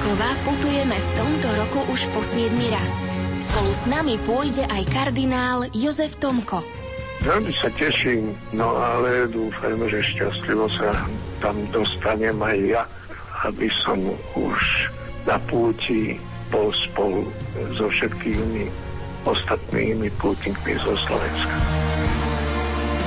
Krakova putujeme v tomto roku už po 7 raz. Spolu s nami pôjde aj kardinál Jozef Tomko. Veľmi sa teším, no ale dúfajme, že šťastlivo sa tam dostanem aj ja, aby som už na púti bol spolu so všetkými ostatnými pútnikmi zo Slovenska.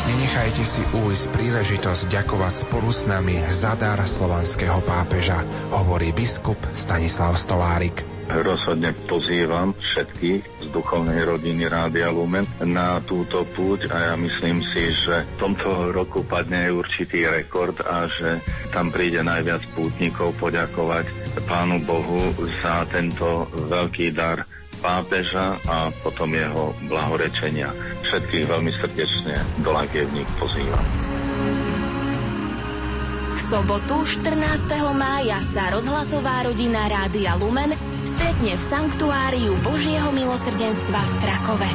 Nenechajte si újsť príležitosť ďakovať spolu s nami za dar slovanského pápeža, hovorí biskup Stanislav Stolárik. Rozhodne pozývam všetkých z duchovnej rodiny Rádia Lumen na túto púť a ja myslím si, že v tomto roku padne určitý rekord a že tam príde najviac pútnikov poďakovať Pánu Bohu za tento veľký dar pápeža a potom jeho blahorečenia. Všetkých veľmi srdečne do Lagievník pozývam. V sobotu 14. mája sa rozhlasová rodina Rádia Lumen stretne v Sanktuáriu Božieho milosrdenstva v Krakove.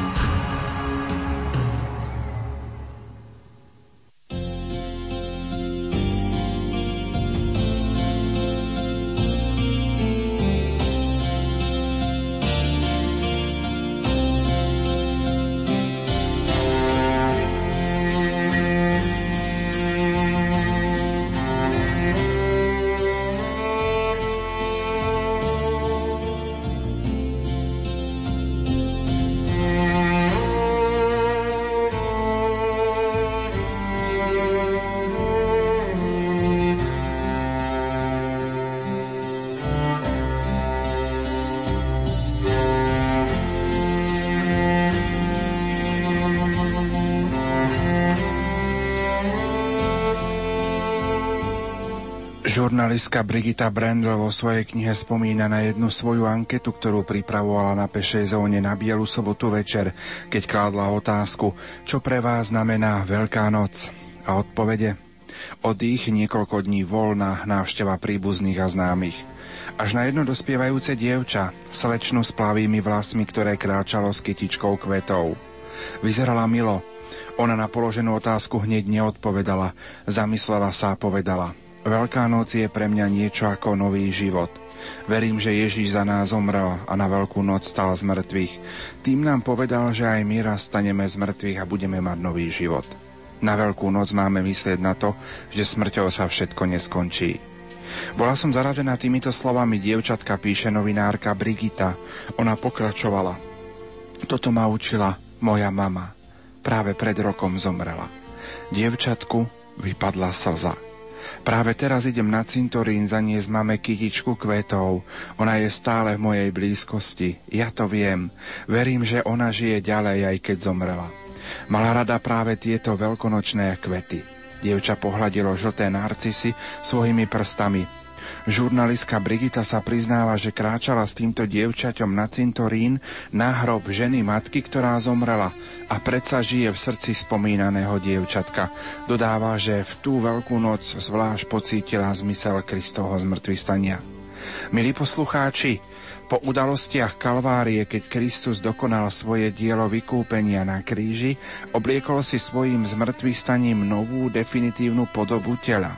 Žurnalistka Brigita Brandl vo svojej knihe spomína na jednu svoju anketu, ktorú pripravovala na pešej zóne na Bielu sobotu večer, keď kládla otázku, čo pre vás znamená Veľká noc. A odpovede? Oddych niekoľko dní voľná návšteva príbuzných a známych. Až na jedno dospievajúce dievča, slečnu s plavými vlasmi, ktoré kráčalo s kytičkou kvetov. Vyzerala milo. Ona na položenú otázku hneď neodpovedala, zamyslela sa a povedala – Veľká noc je pre mňa niečo ako nový život. Verím, že Ježíš za nás zomrel a na Veľkú noc stal z mŕtvych. Tým nám povedal, že aj my raz staneme z mŕtvych a budeme mať nový život. Na Veľkú noc máme myslieť na to, že smrťou sa všetko neskončí. Bola som zarazená týmito slovami dievčatka, píše novinárka Brigita. Ona pokračovala. Toto ma učila moja mama. Práve pred rokom zomrela. Dievčatku vypadla slza. Práve teraz idem na cintorín zaniesť máme kytičku kvetov. Ona je stále v mojej blízkosti. Ja to viem. Verím, že ona žije ďalej, aj keď zomrela. Mala rada práve tieto veľkonočné kvety. Dievča pohľadilo žlté narcisy svojimi prstami. Žurnalistka Brigita sa priznáva, že kráčala s týmto dievčaťom na cintorín na hrob ženy matky, ktorá zomrela a predsa žije v srdci spomínaného dievčatka. Dodáva, že v tú veľkú noc zvlášť pocítila zmysel Kristovho zmrtvistania. Milí poslucháči, po udalostiach Kalvárie, keď Kristus dokonal svoje dielo vykúpenia na kríži, obliekol si svojim zmrtvistaním novú definitívnu podobu tela.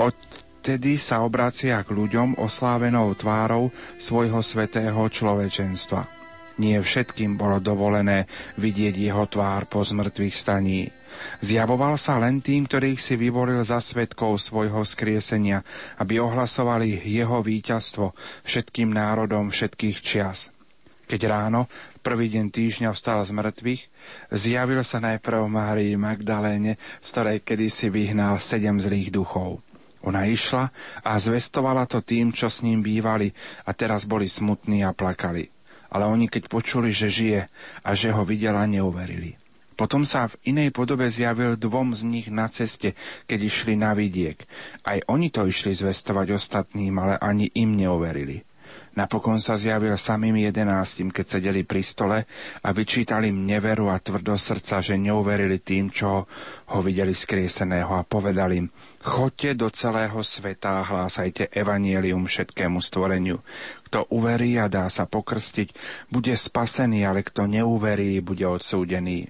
Od Vtedy sa obracia k ľuďom oslávenou tvárou svojho svetého človečenstva. Nie všetkým bolo dovolené vidieť jeho tvár po zmrtvých staní. Zjavoval sa len tým, ktorých si vyvolil za svetkov svojho skriesenia, aby ohlasovali jeho víťazstvo všetkým národom všetkých čias. Keď ráno, prvý deň týždňa vstal z mŕtvych, zjavil sa najprv Márii Magdaléne, z ktorej kedysi vyhnal sedem zlých duchov. Ona išla a zvestovala to tým, čo s ním bývali a teraz boli smutní a plakali. Ale oni, keď počuli, že žije a že ho videla, neuverili. Potom sa v inej podobe zjavil dvom z nich na ceste, keď išli na vidiek. Aj oni to išli zvestovať ostatným, ale ani im neuverili. Napokon sa zjavil samým jedenáctim, keď sedeli pri stole a vyčítali im neveru a tvrdo srdca, že neuverili tým, čo ho videli skrieseného a povedali im, chodte do celého sveta a hlásajte evanielium všetkému stvoreniu. Kto uverí a dá sa pokrstiť, bude spasený, ale kto neuverí, bude odsúdený.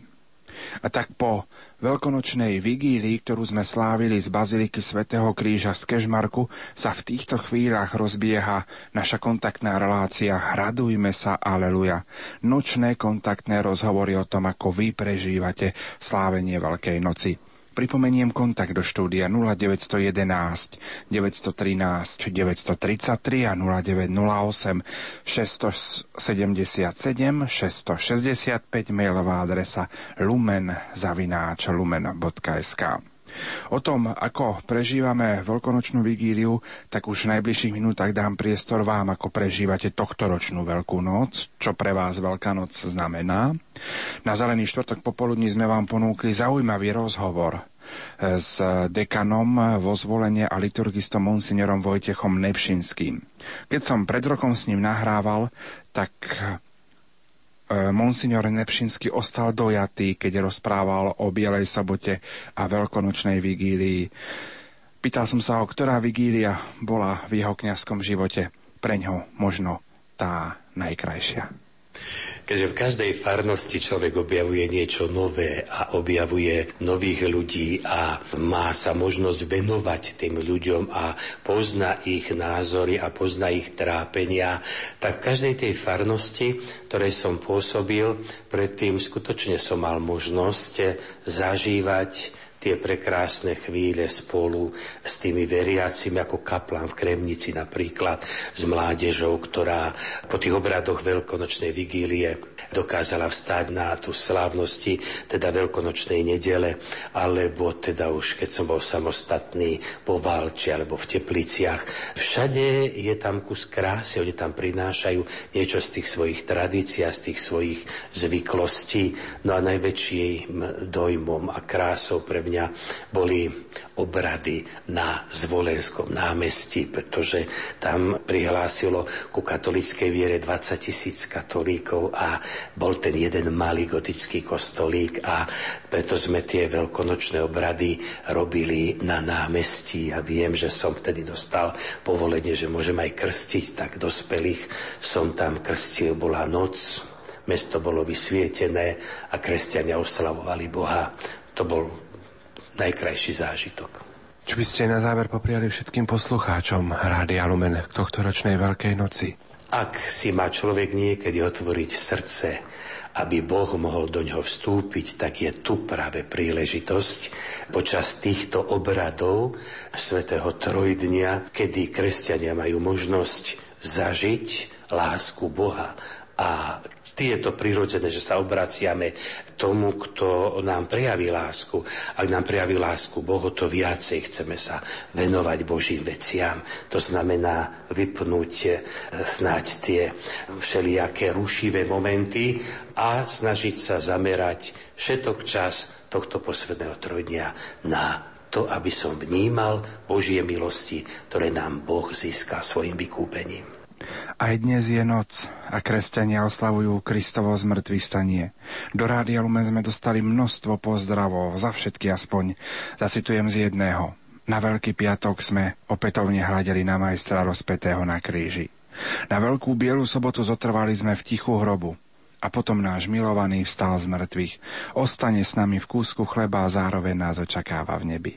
A tak po veľkonočnej vigílii, ktorú sme slávili z Baziliky svätého Kríža z Kežmarku, sa v týchto chvíľach rozbieha naša kontaktná relácia Radujme sa, aleluja. Nočné kontaktné rozhovory o tom, ako vy prežívate slávenie Veľkej noci. Pripomeniem kontakt do štúdia 0911 913 933 a 0908 677 665 mailová adresa lumen zavináč lumen.sk. O tom, ako prežívame veľkonočnú vigíliu, tak už v najbližších minútach dám priestor vám, ako prežívate tohtoročnú Veľkú noc, čo pre vás Veľká noc znamená. Na Zelený štvrtok popoludní sme vám ponúkli zaujímavý rozhovor s dekanom vo zvolenie a liturgistom monsignorom Vojtechom Nevšinským. Keď som pred rokom s ním nahrával, tak monsignor Nepšinsky ostal dojatý, keď rozprával o Bielej sobote a veľkonočnej vigílii. Pýtal som sa ho, ktorá vigília bola v jeho kňazskom živote pre ňo možno tá najkrajšia keďže v každej farnosti človek objavuje niečo nové a objavuje nových ľudí a má sa možnosť venovať tým ľuďom a pozná ich názory a pozná ich trápenia, tak v každej tej farnosti, ktorej som pôsobil, predtým skutočne som mal možnosť zažívať tie prekrásne chvíle spolu s tými veriacimi ako kaplán v Kremnici napríklad s mládežou, ktorá po tých obradoch veľkonočnej vigílie dokázala vstať na tú slávnosti, teda veľkonočnej nedele, alebo teda už keď som bol samostatný po Valči alebo v Tepliciach. Všade je tam kus krásy, oni tam prinášajú niečo z tých svojich tradícií a z tých svojich zvyklostí. No a najväčším dojmom a krásou pre mňa boli obrady na Zvolenskom námestí, pretože tam prihlásilo ku katolickej viere 20 tisíc katolíkov a bol ten jeden malý gotický kostolík a preto sme tie veľkonočné obrady robili na námestí a viem, že som vtedy dostal povolenie, že môžem aj krstiť, tak dospelých som tam krstil, bola noc, mesto bolo vysvietené a kresťania oslavovali Boha. To bol najkrajší zážitok. Čo by ste na záver popriali všetkým poslucháčom Rádia Lumen k tohto ročnej Veľkej noci? Ak si má človek niekedy otvoriť srdce, aby Boh mohol do ňoho vstúpiť, tak je tu práve príležitosť počas týchto obradov svätého Trojdnia, kedy kresťania majú možnosť zažiť lásku Boha a je to prirodzené, že sa obraciame tomu, kto nám prejaví lásku. Ak nám prejaví lásku Bohu, to viacej chceme sa venovať Božím veciam. To znamená vypnúť e, snáď tie všelijaké rušivé momenty a snažiť sa zamerať všetok čas tohto posledného trojdnia na to, aby som vnímal Božie milosti, ktoré nám Boh získa svojim vykúpením. Aj dnes je noc a kresťania oslavujú Kristovo zmrtvý stanie. Do Rádia Lumen sme dostali množstvo pozdravov, za všetky aspoň. Zacitujem z jedného. Na Veľký piatok sme opätovne hľadeli na majstra rozpetého na kríži. Na Veľkú bielu sobotu zotrvali sme v tichu hrobu. A potom náš milovaný vstal z mŕtvych. Ostane s nami v kúsku chleba a zároveň nás očakáva v nebi.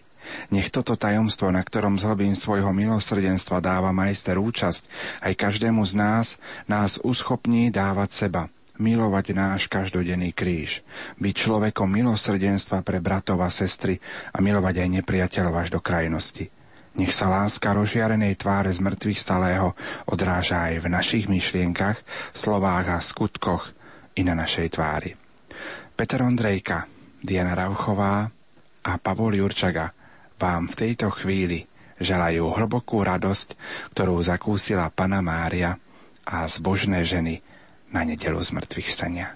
Nech toto tajomstvo, na ktorom z hlbín svojho milosrdenstva dáva majster účasť, aj každému z nás, nás uschopní dávať seba, milovať náš každodenný kríž, byť človekom milosrdenstva pre bratov a sestry a milovať aj nepriateľov až do krajnosti. Nech sa láska rozžiarenej tváre z mŕtvych stalého odráža aj v našich myšlienkach, slovách a skutkoch i na našej tvári. Peter Ondrejka, Diana Rauchová a Pavol Jurčaga – vám v tejto chvíli želajú hlbokú radosť, ktorú zakúsila Pana Mária a zbožné ženy na nedelu z mŕtvych stania.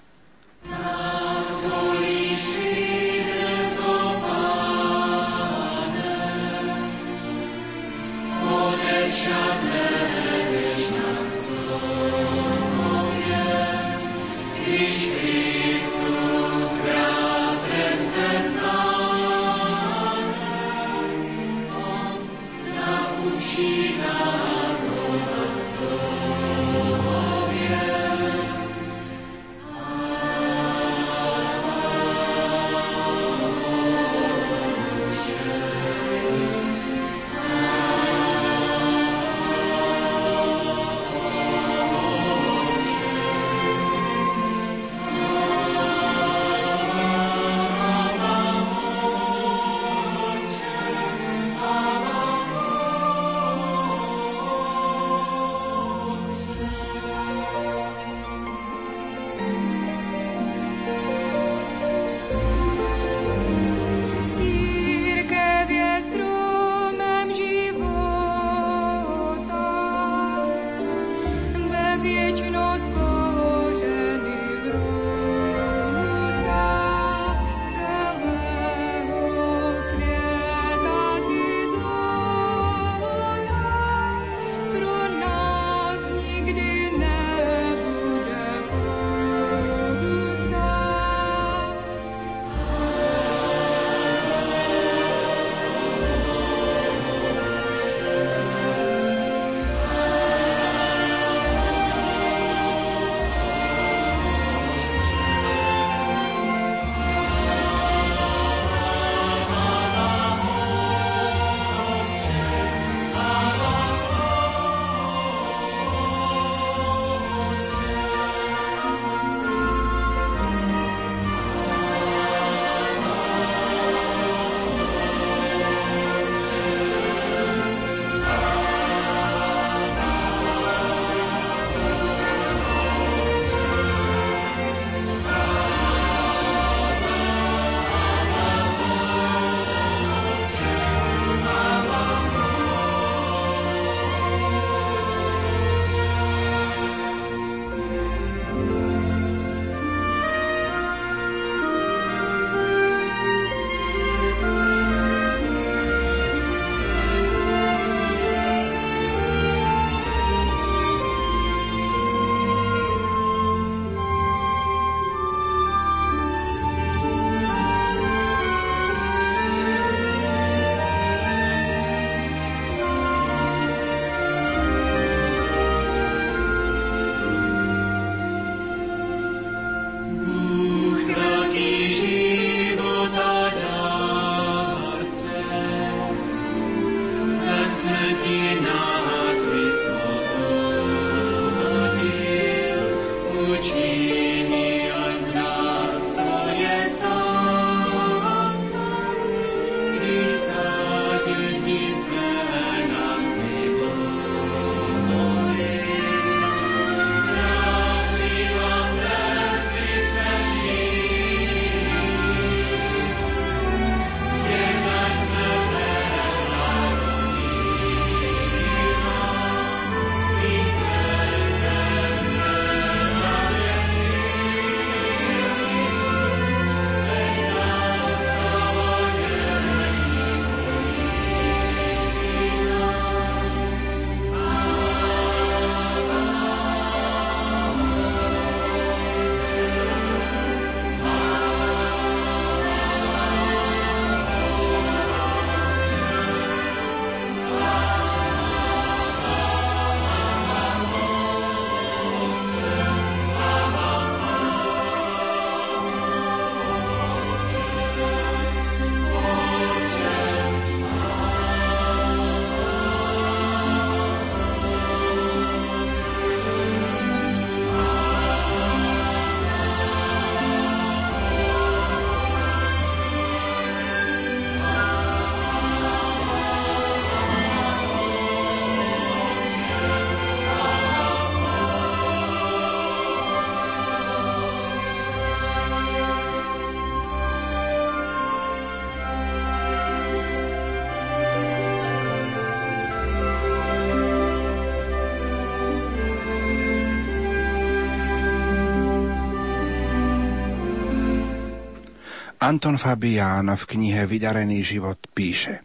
Anton Fabián v knihe Vydarený život píše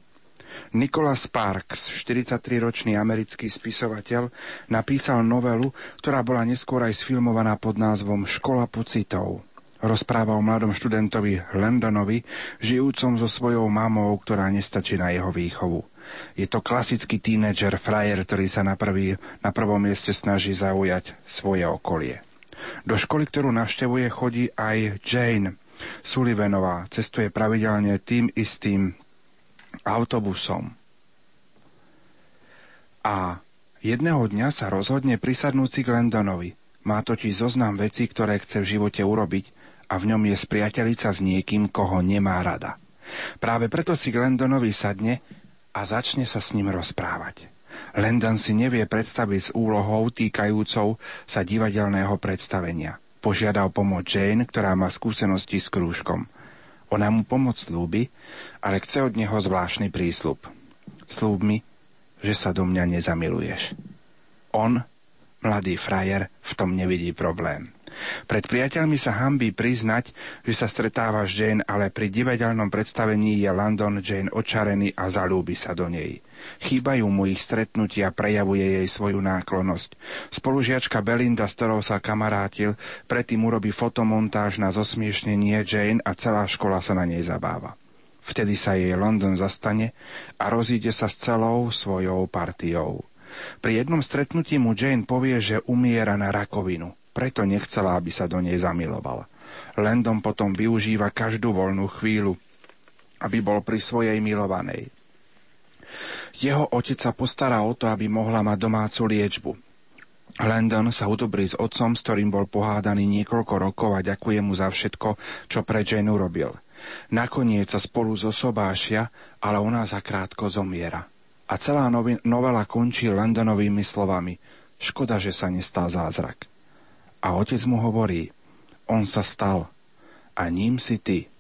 Nicholas Sparks, 43-ročný americký spisovateľ, napísal novelu, ktorá bola neskôr aj sfilmovaná pod názvom Škola pocitov. Rozpráva o mladom študentovi Landonovi, žijúcom so svojou mamou, ktorá nestačí na jeho výchovu. Je to klasický tínedžer frajer, ktorý sa na, prvý, na prvom mieste snaží zaujať svoje okolie. Do školy, ktorú navštevuje, chodí aj Jane, Sullivanová cestuje pravidelne tým istým autobusom. A jedného dňa sa rozhodne prisadnúť si k. Má totiž zoznam vecí, ktoré chce v živote urobiť a v ňom je spriatelica s niekým, koho nemá rada. Práve preto si k sadne a začne sa s ním rozprávať. Landon si nevie predstaviť s úlohou týkajúcou sa divadelného predstavenia – požiada pomoc Jane, ktorá má skúsenosti s krúžkom. Ona mu pomoc slúbi, ale chce od neho zvláštny prísľub. Slúb mi, že sa do mňa nezamiluješ. On, mladý frajer, v tom nevidí problém. Pred priateľmi sa hambí priznať, že sa stretáva s Jane, ale pri divadelnom predstavení je London Jane očarený a zalúbi sa do nej. Chýbajú mu ich stretnutia, prejavuje jej svoju náklonosť. Spolužiačka Belinda, s ktorou sa kamarátil, predtým urobí fotomontáž na zosmiešnenie Jane a celá škola sa na nej zabáva. Vtedy sa jej London zastane a rozíde sa s celou svojou partiou. Pri jednom stretnutí mu Jane povie, že umiera na rakovinu, preto nechcela, aby sa do nej zamiloval. Landon potom využíva každú voľnú chvíľu, aby bol pri svojej milovanej. Jeho otec sa postará o to, aby mohla mať domácu liečbu. Landon sa udobrí s otcom, s ktorým bol pohádaný niekoľko rokov a ďakuje mu za všetko, čo pre Jane urobil. Nakoniec sa spolu zosobášia, ale ona zakrátko zomiera. A celá novela končí Landonovými slovami. Škoda, že sa nestal zázrak. A otec mu hovorí, on sa stal. A ním si ty.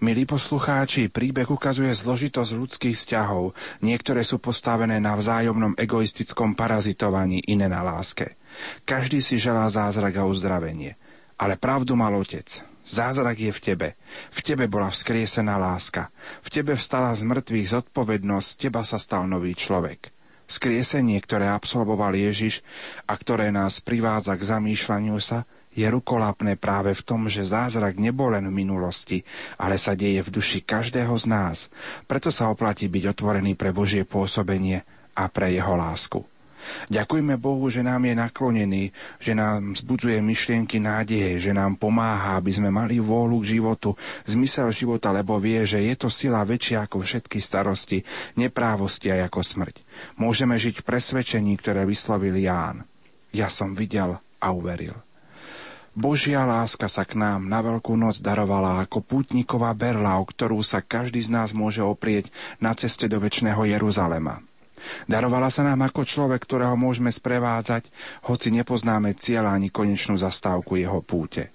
Milí poslucháči, príbeh ukazuje zložitosť ľudských vzťahov. Niektoré sú postavené na vzájomnom egoistickom parazitovaní, iné na láske. Každý si želá zázrak a uzdravenie. Ale pravdu mal otec. Zázrak je v tebe. V tebe bola vzkriesená láska. V tebe vstala z mŕtvych zodpovednosť, teba sa stal nový človek. Skriesenie, ktoré absolvoval Ježiš a ktoré nás privádza k zamýšľaniu sa, je rukolapné práve v tom, že zázrak nebol len v minulosti, ale sa deje v duši každého z nás. Preto sa oplatí byť otvorený pre Božie pôsobenie a pre jeho lásku. Ďakujme Bohu, že nám je naklonený, že nám zbudzuje myšlienky nádeje, že nám pomáha, aby sme mali vôľu k životu, zmysel života, lebo vie, že je to sila väčšia ako všetky starosti, neprávosti aj ako smrť. Môžeme žiť presvedčení, ktoré vyslovil Ján. Ja som videl a uveril. Božia láska sa k nám na Veľkú noc darovala ako pútniková berla, o ktorú sa každý z nás môže oprieť na ceste do väčšného Jeruzalema. Darovala sa nám ako človek, ktorého môžeme sprevádzať, hoci nepoznáme cieľa ani konečnú zastávku jeho púte.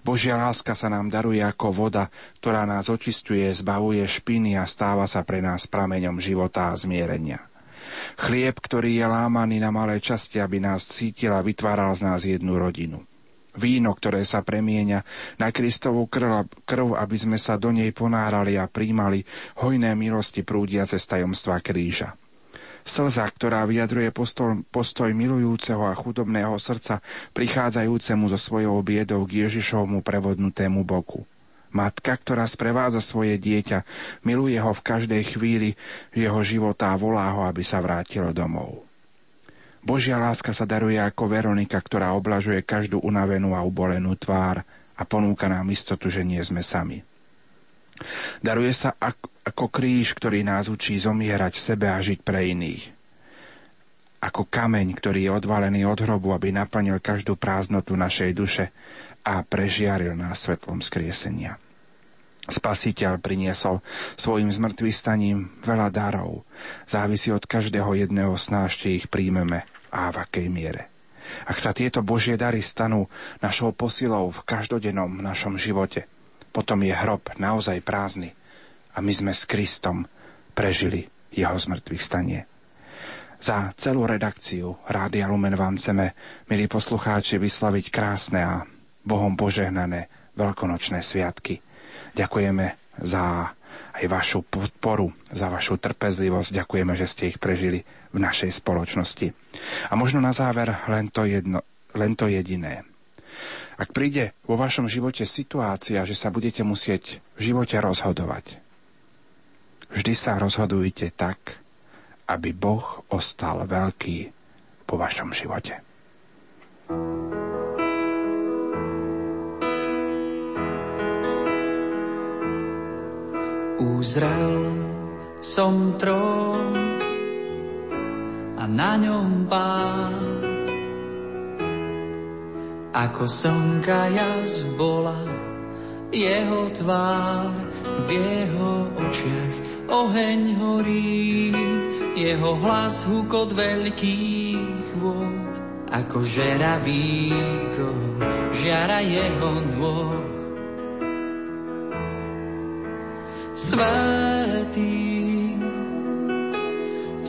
Božia láska sa nám daruje ako voda, ktorá nás očistuje, zbavuje špiny a stáva sa pre nás prameňom života a zmierenia. Chlieb, ktorý je lámaný na malé časti, aby nás cítil a vytváral z nás jednu rodinu víno, ktoré sa premieňa na Kristovú krv, aby sme sa do nej ponárali a príjmali hojné milosti prúdiace z tajomstva kríža. Slza, ktorá vyjadruje postoj, postoj milujúceho a chudobného srdca, prichádzajúcemu so svojou biedou k Ježišovmu prevodnutému boku. Matka, ktorá sprevádza svoje dieťa, miluje ho v každej chvíli jeho života a volá ho, aby sa vrátilo domov. Božia láska sa daruje ako Veronika, ktorá oblažuje každú unavenú a ubolenú tvár a ponúka nám istotu, že nie sme sami. Daruje sa ako, kríž, ktorý nás učí zomierať sebe a žiť pre iných. Ako kameň, ktorý je odvalený od hrobu, aby naplnil každú prázdnotu našej duše a prežiaril nás svetlom skriesenia. Spasiteľ priniesol svojim zmrtvýstaním veľa darov. Závisí od každého jedného snáš, či ich príjmeme a v akej miere. Ak sa tieto Božie dary stanú našou posilou v každodennom našom živote, potom je hrob naozaj prázdny a my sme s Kristom prežili jeho zmrtvých stanie. Za celú redakciu Rádia Lumen vám chceme, milí poslucháči, vyslaviť krásne a Bohom požehnané veľkonočné sviatky. Ďakujeme za aj vašu podporu, za vašu trpezlivosť. Ďakujeme, že ste ich prežili v našej spoločnosti. A možno na záver len to, jedno, len to jediné. Ak príde vo vašom živote situácia, že sa budete musieť v živote rozhodovať, vždy sa rozhodujte tak, aby Boh ostal veľký po vašom živote. Uzrel som trón na ňom pán. Ako slnka jas bola jeho tvár, v jeho očiach oheň horí, jeho hlas hukot veľkých vôd, ako žeravíko žiara jeho nôh. Svetý,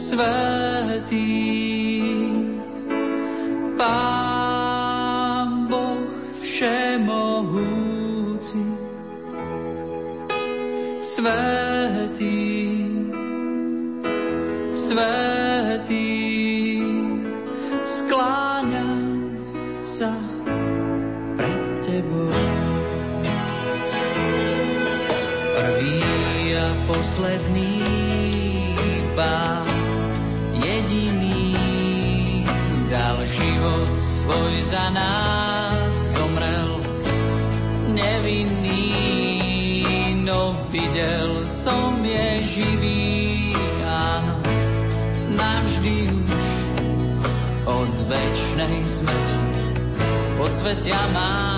svetý, Pán Boh všemohúci, svetý, svetý, skláňam sa pred Tebou. posledný život svoj za nás, zomrel. Nevinný, no videl som je živý, áno, navždy už od večnej smrti podsvetia má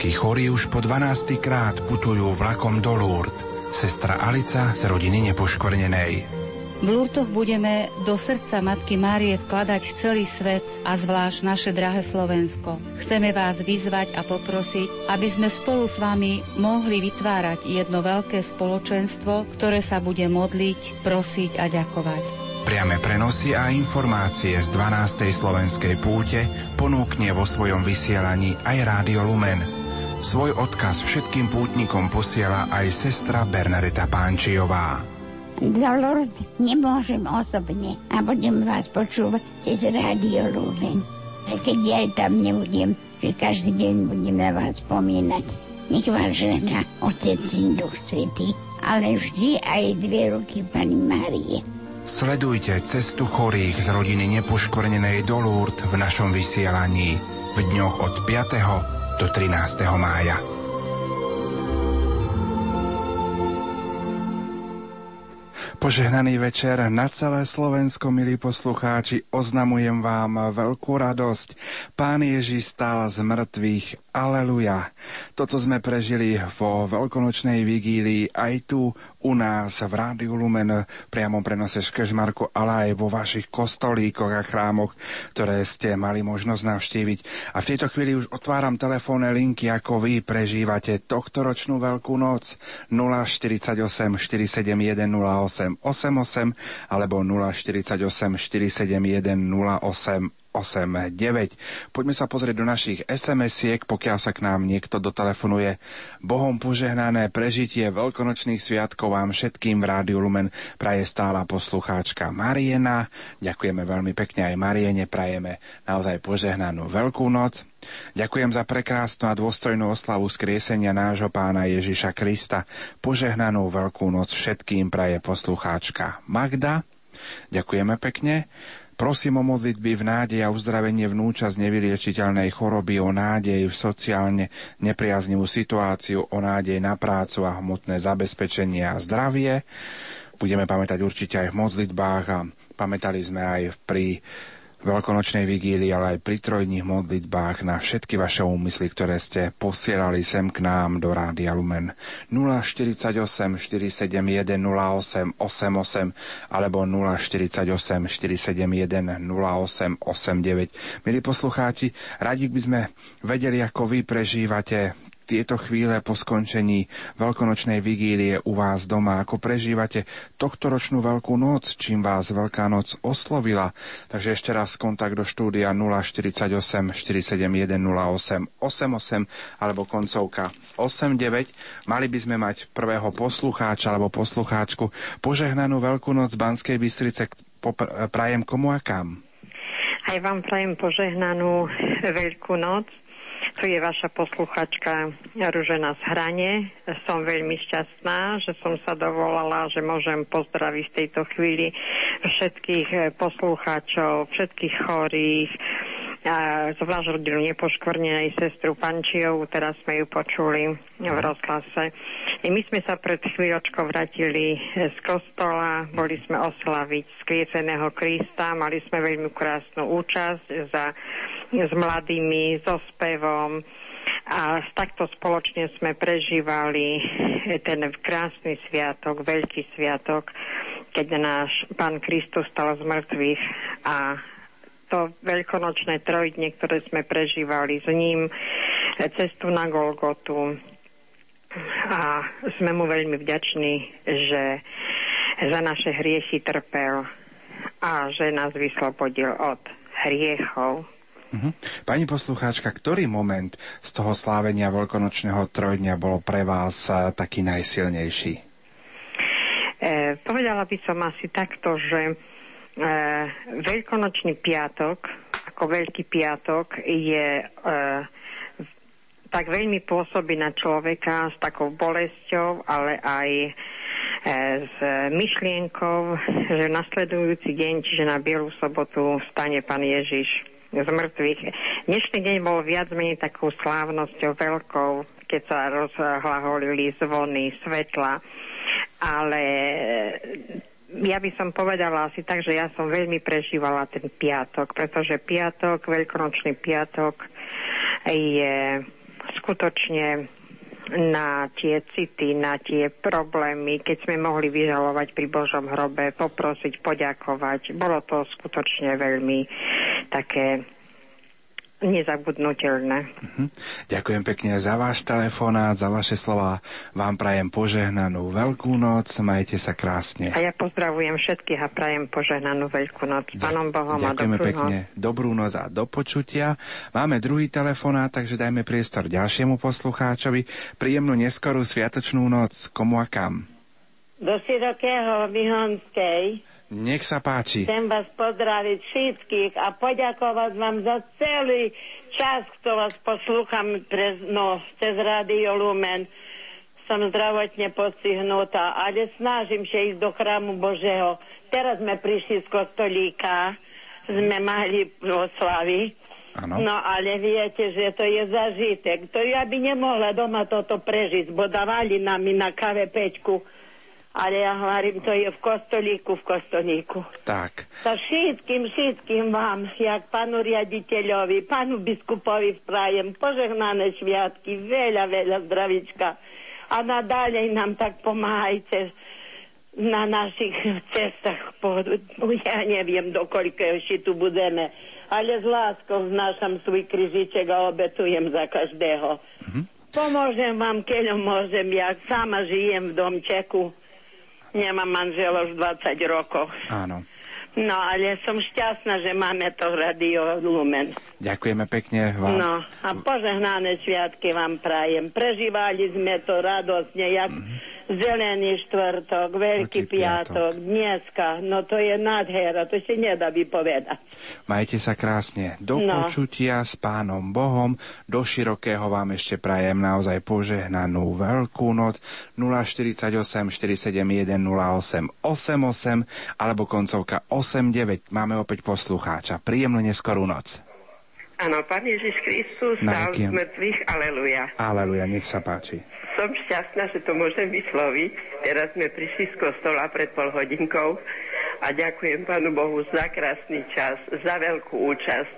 Slovenskí chorí už po 12. krát putujú vlakom do Lourdes. Sestra Alica z rodiny nepoškvrnenej. V Lurtoch budeme do srdca Matky Márie vkladať celý svet a zvlášť naše drahé Slovensko. Chceme vás vyzvať a poprosiť, aby sme spolu s vami mohli vytvárať jedno veľké spoločenstvo, ktoré sa bude modliť, prosiť a ďakovať. Priame prenosy a informácie z 12. slovenskej púte ponúkne vo svojom vysielaní aj Rádio Lumen. Svoj odkaz všetkým pútnikom posiela aj sestra Bernadeta Pánčiová. Do Lourdes nemôžem osobne a budem vás počúvať cez Rádio Lumen. A keď ja tam nebudem, že každý deň budem na vás spomínať. Nech vás žena, Otec, Syn, Duch Svetý, ale vždy aj dve ruky Pani Márie. Sledujte cestu chorých z rodiny nepoškvrnenej do Lourdes v našom vysielaní v dňoch od 5. do 13. mája. Požehnaný večer na celé Slovensko, milí poslucháči, oznamujem vám veľkú radosť. Pán Ježiš stál z mŕtvych. Aleluja. Toto sme prežili vo veľkonočnej vigílii aj tu u nás v Rádiu Lumen priamo prenose Škežmarku, ale aj vo vašich kostolíkoch a chrámoch, ktoré ste mali možnosť navštíviť. A v tejto chvíli už otváram telefónne linky, ako vy prežívate tohto ročnú Veľkú noc 048 471 08 88 alebo 048 471 08 8, 9. Poďme sa pozrieť do našich SMS-iek, pokiaľ sa k nám niekto dotelefonuje. Bohom požehnané prežitie veľkonočných sviatkov vám všetkým v Rádiu Lumen praje stála poslucháčka Mariena. Ďakujeme veľmi pekne aj Mariene, prajeme naozaj požehnanú Veľkú noc. Ďakujem za prekrásnu a dôstojnú oslavu skriesenia nášho pána Ježiša Krista. Požehnanú Veľkú noc všetkým praje poslucháčka Magda. Ďakujeme pekne. Prosím o modlitby v nádej a uzdravenie vnúča z nevyliečiteľnej choroby, o nádej v sociálne nepriaznivú situáciu, o nádej na prácu a hmotné zabezpečenie a zdravie. Budeme pamätať určite aj v modlitbách a pamätali sme aj pri veľkonočnej vigílii, ale aj pri trojních modlitbách na všetky vaše úmysly, ktoré ste posielali sem k nám do Rádia Lumen 048 471 08 88 alebo 048 471 08 89. Milí poslucháči, radi by sme vedeli, ako vy prežívate tieto chvíle po skončení veľkonočnej vigílie u vás doma, ako prežívate tohtoročnú Veľkú noc, čím vás Veľká noc oslovila. Takže ešte raz kontakt do štúdia 048 471 08 88 alebo koncovka 89. Mali by sme mať prvého poslucháča alebo poslucháčku. Požehnanú Veľkú noc Banskej Bystrice prajem komu a kam? Aj vám prajem požehnanú Veľkú noc tu je vaša posluchačka Ružena z Hrane. Som veľmi šťastná, že som sa dovolala, že môžem pozdraviť v tejto chvíli všetkých eh, poslucháčov, všetkých chorých, a zvlášť rodinu nepoškvrnenej sestru Pančiovú, teraz sme ju počuli v rozhlase. I my sme sa pred chvíľočkou vrátili z kostola, boli sme oslaviť skrieseného Krista, mali sme veľmi krásnu účasť za s mladými, so spevom. A takto spoločne sme prežívali ten krásny sviatok, veľký sviatok, keď náš Pán Kristus stal z mŕtvych. A to veľkonočné trojdne, ktoré sme prežívali s ním, cestu na Golgotu. A sme mu veľmi vďační, že za naše hriechy trpel a že nás vyslobodil od hriechov. Uh-huh. Pani poslucháčka, ktorý moment z toho slávenia veľkonočného trojdňa bolo pre vás uh, taký najsilnejší? E, povedala by som asi takto, že e, veľkonočný piatok, ako veľký piatok, je e, tak veľmi pôsobí na človeka s takou bolesťou, ale aj e, s myšlienkou, že nasledujúci deň, čiže na Bielu sobotu, stane Pán Ježiš z mŕtvych. Dnešný deň bol viac menej takou slávnosťou veľkou, keď sa rozhlaholili zvony, svetla, ale ja by som povedala asi tak, že ja som veľmi prežívala ten piatok, pretože piatok, veľkonočný piatok je skutočne na tie city, na tie problémy, keď sme mohli vyžalovať pri Božom hrobe, poprosiť, poďakovať. Bolo to skutočne veľmi také nezabudnutelné. Uh-huh. Ďakujem pekne za váš telefonát, za vaše slova. Vám prajem požehnanú Veľkú noc, majte sa krásne. A ja pozdravujem všetkých a prajem požehnanú Veľkú noc. S Pánom Bohom Ďakujeme a dobrú pekne. noc. Dobrú noc a do počutia. Máme druhý telefonát, takže dajme priestor ďalšiemu poslucháčovi. Príjemnú neskorú sviatočnú noc. Komu a kam? Do širokého Vyhonskej Nech sa páči. chcem vás pozdraviť všetkých a poďakovať vám za celý čas, kto vás poslúcham pre, no, cez Radio Lumen. Som zdravotne postihnutá, ale snažím sa ísť do chrámu Božého. Teraz sme prišli z kostolíka, sme mali oslavy. Áno. No ale viete, že to je zažitek. To ja by nemohla doma toto prežiť, bo dávali nám na kave peťku. Ale ja hovorím, to je v kostolíku, v kostolíku. Tak. So všetkým, všetkým vám, jak pánu riaditeľovi, pánu biskupovi prajem požehnané sviatky, veľa, veľa zdravička. A nadalej nám tak pomáhajte na našich cestách. Po, ja neviem, dokoľko ešte tu budeme. Ale s láskou znášam svoj križiček a obetujem za každého. Pomôžem vám, keď môžem. Ja sama žijem v domčeku. Nemám manžela už 20 rokov. Áno. No, ale som šťastná, že máme to Radio Lumen. Ďakujeme pekne vám. No, a požehnané sviatky vám prajem. Prežívali sme to radosne, jak Zelený štvrtok, Veľký piatok. piatok, dneska. No to je nádhera, to si nedá vypovedať. Majte sa krásne. Do No. počutia s pánom Bohom. Do širokého vám ešte prajem naozaj požehnanú veľkú noc 048 471 08 88 alebo koncovka 89. Máme opäť poslucháča. Príjemnú neskorú noc. Áno, Pán Ježiš Kristus stal z mŕtvych, aleluja. Aleluja, nech sa páči. Som šťastná, že to môžem vysloviť. Teraz sme prišli z kostola pred pol hodinkou a ďakujem Pánu Bohu za krásny čas, za veľkú účasť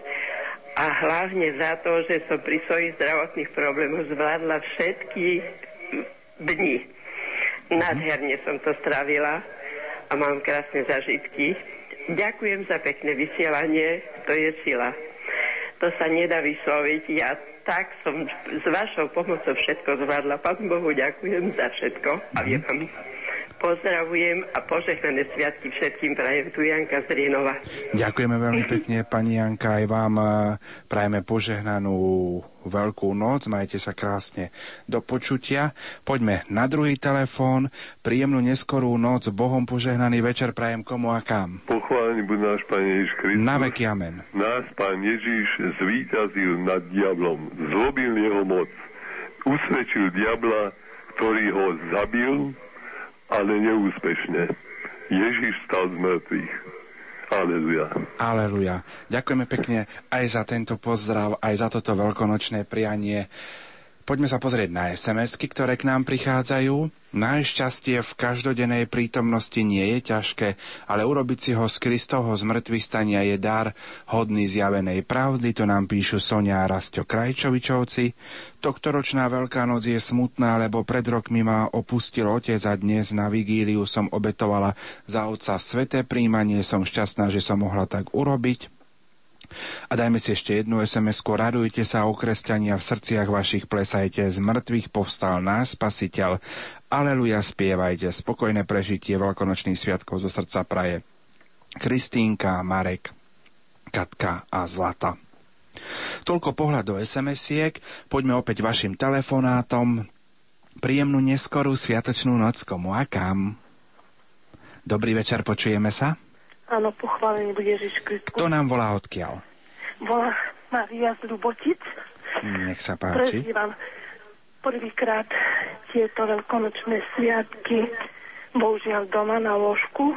a hlavne za to, že som pri svojich zdravotných problémoch zvládla všetky dni. Nádherne som to stravila a mám krásne zažitky. Ďakujem za pekné vysielanie, to je sila. To sa nedá vysloviť. Ja tak som s vašou pomocou všetko zvládla. Pán Bohu ďakujem za všetko a viem vám pozdravujem a požehnané sviatky všetkým prajem tu Janka z Rienova. Ďakujeme veľmi pekne, pani Janka, aj vám eh, prajeme požehnanú veľkú noc, majte sa krásne do počutia. Poďme na druhý telefón, príjemnú neskorú noc, Bohom požehnaný večer prajem komu a kam. Pochválený buď náš Pán Ježiš Kristus. Na veky amen. Nás Pán Ježiš zvíťazil nad diablom, zlobil jeho moc, usvedčil diabla, ktorý ho zabil, ale neúspešne. Ježiš stal z mŕtvych. Aleluja. Aleluja. Ďakujeme pekne aj za tento pozdrav, aj za toto veľkonočné prianie. Poďme sa pozrieť na SMS-ky, ktoré k nám prichádzajú. Najšťastie v každodennej prítomnosti nie je ťažké, ale urobiť si ho z Kristovho zmrtvých stania je dar hodný zjavenej pravdy, to nám píšu Sonia a Rastio Krajčovičovci. Tohtoročná Veľká noc je smutná, lebo pred rokmi ma opustil otec a dnes na vigíliu som obetovala za otca sveté príjmanie. Som šťastná, že som mohla tak urobiť. A dajme si ešte jednu sms Radujte sa o kresťania v srdciach vašich, plesajte, z mŕtvych povstal náš spasiteľ. Aleluja, spievajte, spokojné prežitie veľkonočných sviatkov zo srdca praje. Kristínka, Marek, Katka a Zlata. Toľko pohľad do SMS-iek, poďme opäť vašim telefonátom. Príjemnú neskorú sviatočnú noc komu a kam. Dobrý večer, počujeme sa? Áno, pochválený bude Ježiš Kristus. Kto nám volá odkiaľ? Volá Maria z Ľubotic. Nech sa páči. Prežívam prvýkrát tieto veľkonočné sviatky, bohužiaľ doma na ložku.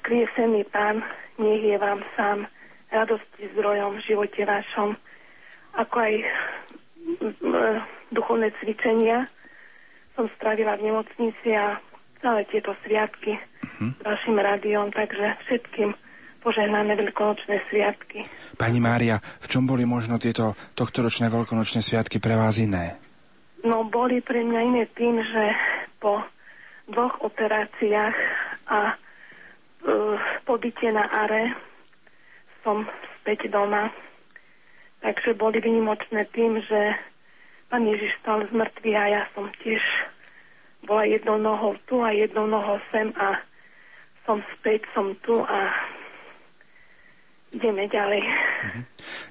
Skriesený pán, nech je vám sám radosti zdrojom v živote vašom, ako aj duchovné cvičenia som strávila v nemocnici a celé tieto sviatky s vašim rádiom, takže všetkým požehnané veľkonočné sviatky. Pani Mária, v čom boli možno tieto tohtoročné veľkonočné sviatky pre vás iné? No boli pre mňa iné tým, že po dvoch operáciách a uh, pobyte na ARE som späť doma. Takže boli vynimočné tým, že pán Ježiš stal z mŕtvych a ja som tiež bola jednou nohou tu a jednou nohou sem a som späť, som tu a ideme ďalej.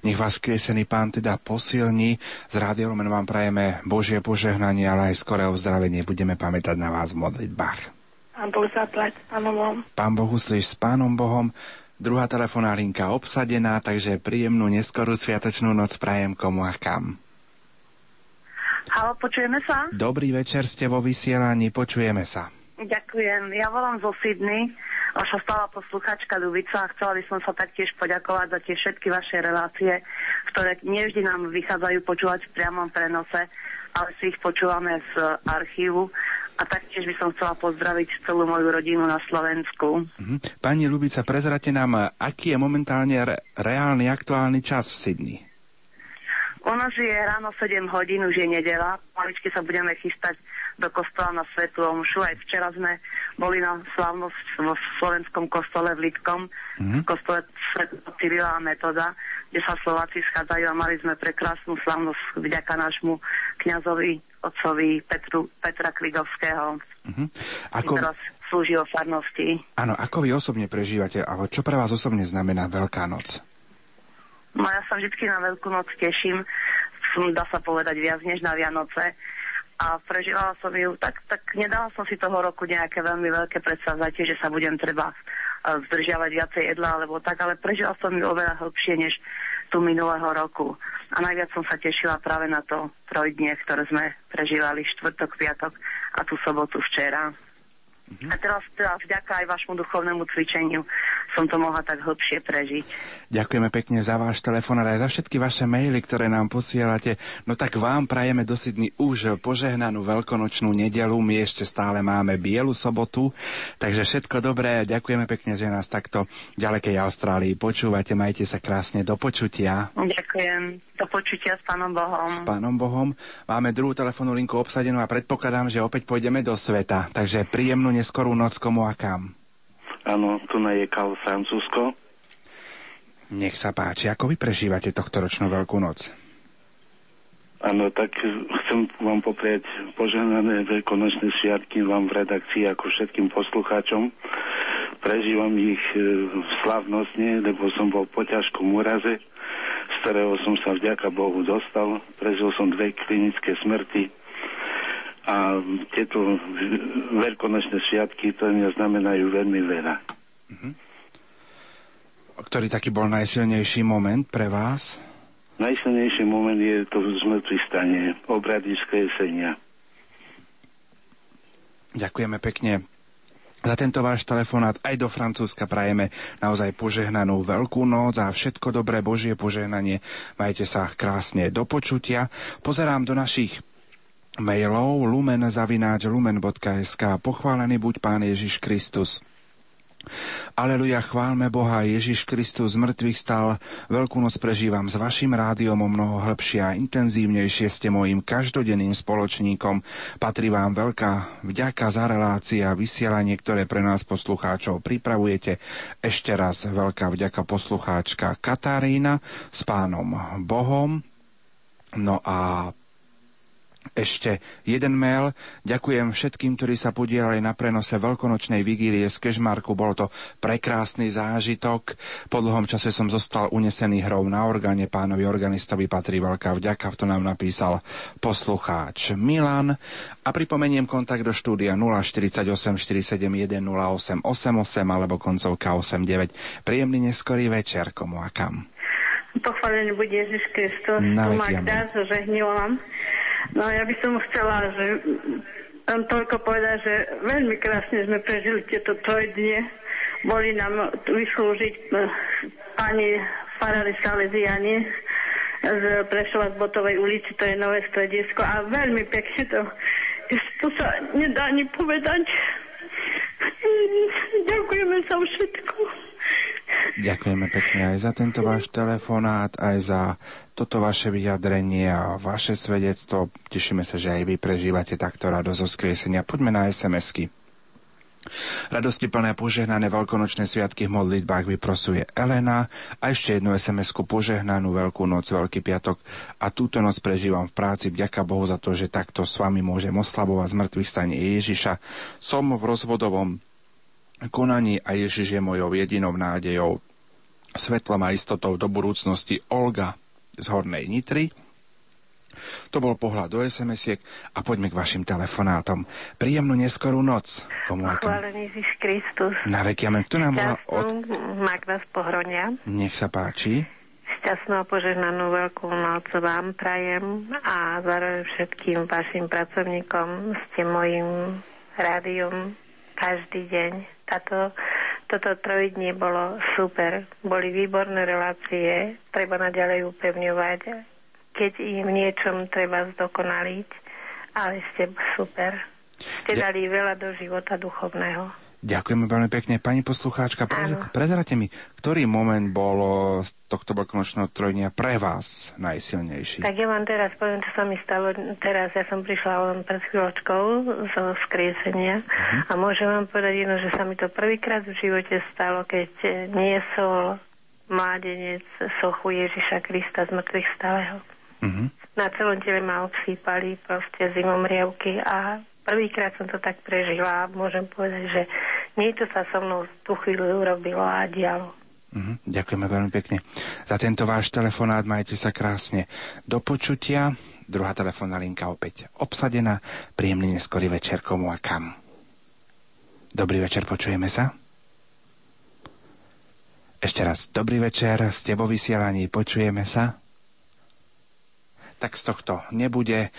Nech vás kresený pán teda posilní. Z Rádio Lumen vám prajeme Božie požehnanie, ale aj skoré uzdravenie. Budeme pamätať na vás v modlitbách. Pán Boh zaplať s Pánom Bohom. Pán Boh uslíš s Pánom Bohom. Druhá telefoná linka obsadená, takže príjemnú neskorú sviatočnú noc prajem komu a kam. Halo, počujeme sa? Dobrý večer, ste vo vysielaní, počujeme sa. Ďakujem. Ja volám zo Sydney, vaša stála posluchačka Ľubica a chcela by som sa taktiež poďakovať za tie všetky vaše relácie, ktoré nevždy nám vychádzajú počúvať v priamom prenose, ale si ich počúvame z archívu a taktiež by som chcela pozdraviť celú moju rodinu na Slovensku. Mhm. Pani Lubica, prezrate nám, aký je momentálne re- reálny, aktuálny čas v Sydney? U nás je ráno 7 hodín, už je nedela. Maličky sa budeme chystať do kostola na Svetu Omšu. Aj včera sme boli na slávnosť vo slovenskom kostole v Litkom, mm-hmm. v kostole Cyrila a Metoda, kde sa Slováci schádzajú a mali sme prekrásnu slávnosť vďaka nášmu kňazovi, otcovi Petru, Petra Kvigovského. Mm-hmm. Ako... Teraz slúži o farnosti. Áno, ako vy osobne prežívate, alebo čo pre vás osobne znamená Veľká noc? No ja sa vždy na Veľkú noc teším, dá sa povedať, viac než na Vianoce. A prežívala som ju, tak, tak nedala som si toho roku nejaké veľmi veľké predsavzatie, že sa budem treba e, zdržiavať viacej jedla alebo tak, ale prežila som ju oveľa hlbšie než tu minulého roku. A najviac som sa tešila práve na to trojdnie, ktoré sme prežívali štvrtok, piatok a tú sobotu včera. Mm-hmm. A teraz teda vďaka aj vašmu duchovnému cvičeniu som to mohla tak hlbšie prežiť. Ďakujeme pekne za váš telefon a aj za všetky vaše maily, ktoré nám posielate. No tak vám prajeme do Sydney už požehnanú veľkonočnú nedelu. My ešte stále máme bielu sobotu, takže všetko dobré. Ďakujeme pekne, že nás takto v ďalekej Austrálii počúvate. Majte sa krásne do počutia. Ďakujem. Do počutia s Pánom Bohom. S Pánom Bohom. Máme druhú telefónnu linku obsadenú a predpokladám, že opäť pôjdeme do sveta. Takže príjemnú neskorú noc komu a kam. Áno, tu je Kal Francúzsko. Nech sa páči, ako vy prežívate tohto ročnú Veľkú noc? Áno, tak chcem vám poprieť požehnané veľkonočné sviatky vám v redakcii ako všetkým poslucháčom. Prežívam ich e, slavnostne, lebo som bol po ťažkom úraze z ktorého som sa vďaka Bohu dostal. Prežil som dve klinické smrti a tieto veľkonočné sviatky to mňa znamenajú veľmi veľa. Uh-huh. Ktorý taký bol najsilnejší moment pre vás? Najsilnejší moment je to zmrtvý stanie, obrady skresenia. Ďakujeme pekne za tento váš telefonát aj do Francúzska prajeme naozaj požehnanú veľkú noc a všetko dobré Božie požehnanie. Majte sa krásne do počutia. Pozerám do našich mailov lumen.lumen.sk Pochválený buď Pán Ježiš Kristus. Aleluja, chválme Boha, Ježiš Kristus z mŕtvych stal. Veľkú noc prežívam s vašim rádiom o mnoho hĺbšie a intenzívnejšie ste mojim každodenným spoločníkom. Patrí vám veľká vďaka za relácie a vysielanie, ktoré pre nás poslucháčov pripravujete. Ešte raz veľká vďaka poslucháčka Katarína s pánom Bohom. No a ešte jeden mail. Ďakujem všetkým, ktorí sa podielali na prenose veľkonočnej vigílie z Kežmarku. Bol to prekrásny zážitok. Po dlhom čase som zostal unesený hrou na orgáne. Pánovi organistovi patrí veľká vďaka. To nám napísal poslucháč Milan. A pripomeniem kontakt do štúdia 048 471 0888 alebo koncovka 89. Príjemný neskorý večer, komu a kam. Pochválený bude Ježiš Kristus. Magda, zo Žehňovom. No ja by som chcela, že len toľko povedať, že veľmi krásne sme prežili tieto trojdnie. Boli nám vyslúžiť eh, pani farári Salesiani z Prešova z Botovej ulici, to je nové stredisko a veľmi pekne to, to sa nedá ani povedať. Ďakujeme za všetko. Ďakujeme pekne aj za tento váš telefonát, aj za toto vaše vyjadrenie a vaše svedectvo. Tešíme sa, že aj vy prežívate takto radosť zo skriesenia. Poďme na SMS-ky. Radosti plné požehnané veľkonočné sviatky v modlitbách vyprosuje Elena a ešte jednu SMS-ku požehnanú Veľkú noc, Veľký piatok a túto noc prežívam v práci. Vďaka Bohu za to, že takto s vami môžem oslavovať zmrtvých stane Ježiša. Som v rozvodovom konaní a Ježiš je mojou jedinou nádejou, svetlom a istotou do budúcnosti Olga z Hornej Nitry. To bol pohľad do SMS-iek a poďme k vašim telefonátom. Príjemnú neskorú noc. Komu Chválený Ježiš Kristus. Na veky amen. Kto nám volá od... Magda z Pohronia. Nech sa páči. Šťastnú a požehnanú veľkú noc vám prajem a zároveň všetkým vašim pracovníkom ste mojim rádiom každý deň. Táto toto trojdnie bolo super. Boli výborné relácie, treba naďalej upevňovať keď im niečom treba zdokonaliť, ale ste super. Ste dali veľa do života duchovného. Ďakujeme veľmi pekne. Pani poslucháčka, prezerate mi, ktorý moment bol z tohto veľkonočného trojnia pre vás najsilnejší? Tak ja vám teraz poviem, čo sa mi stalo. Teraz ja som prišla len pred chvíľočkou zo skriesenia uh-huh. a môžem vám povedať jedno, že sa mi to prvýkrát v živote stalo, keď niesol mládenec sochu Ježiša Krista z mŕtvych stáleho. Mm-hmm. Na celom tele ma obsýpali proste zimomrievky a prvýkrát som to tak prežila a môžem povedať, že niečo sa so mnou tú chvíľu urobilo a dialo. Mm-hmm. Ďakujeme veľmi pekne za tento váš telefonát. Majte sa krásne. Do počutia. Druhá telefónna linka opäť obsadená. Príjemný neskorý večer komu a kam. Dobrý večer, počujeme sa? Ešte raz, dobrý večer, ste vo vysielaní, počujeme sa? tak z tohto nebude.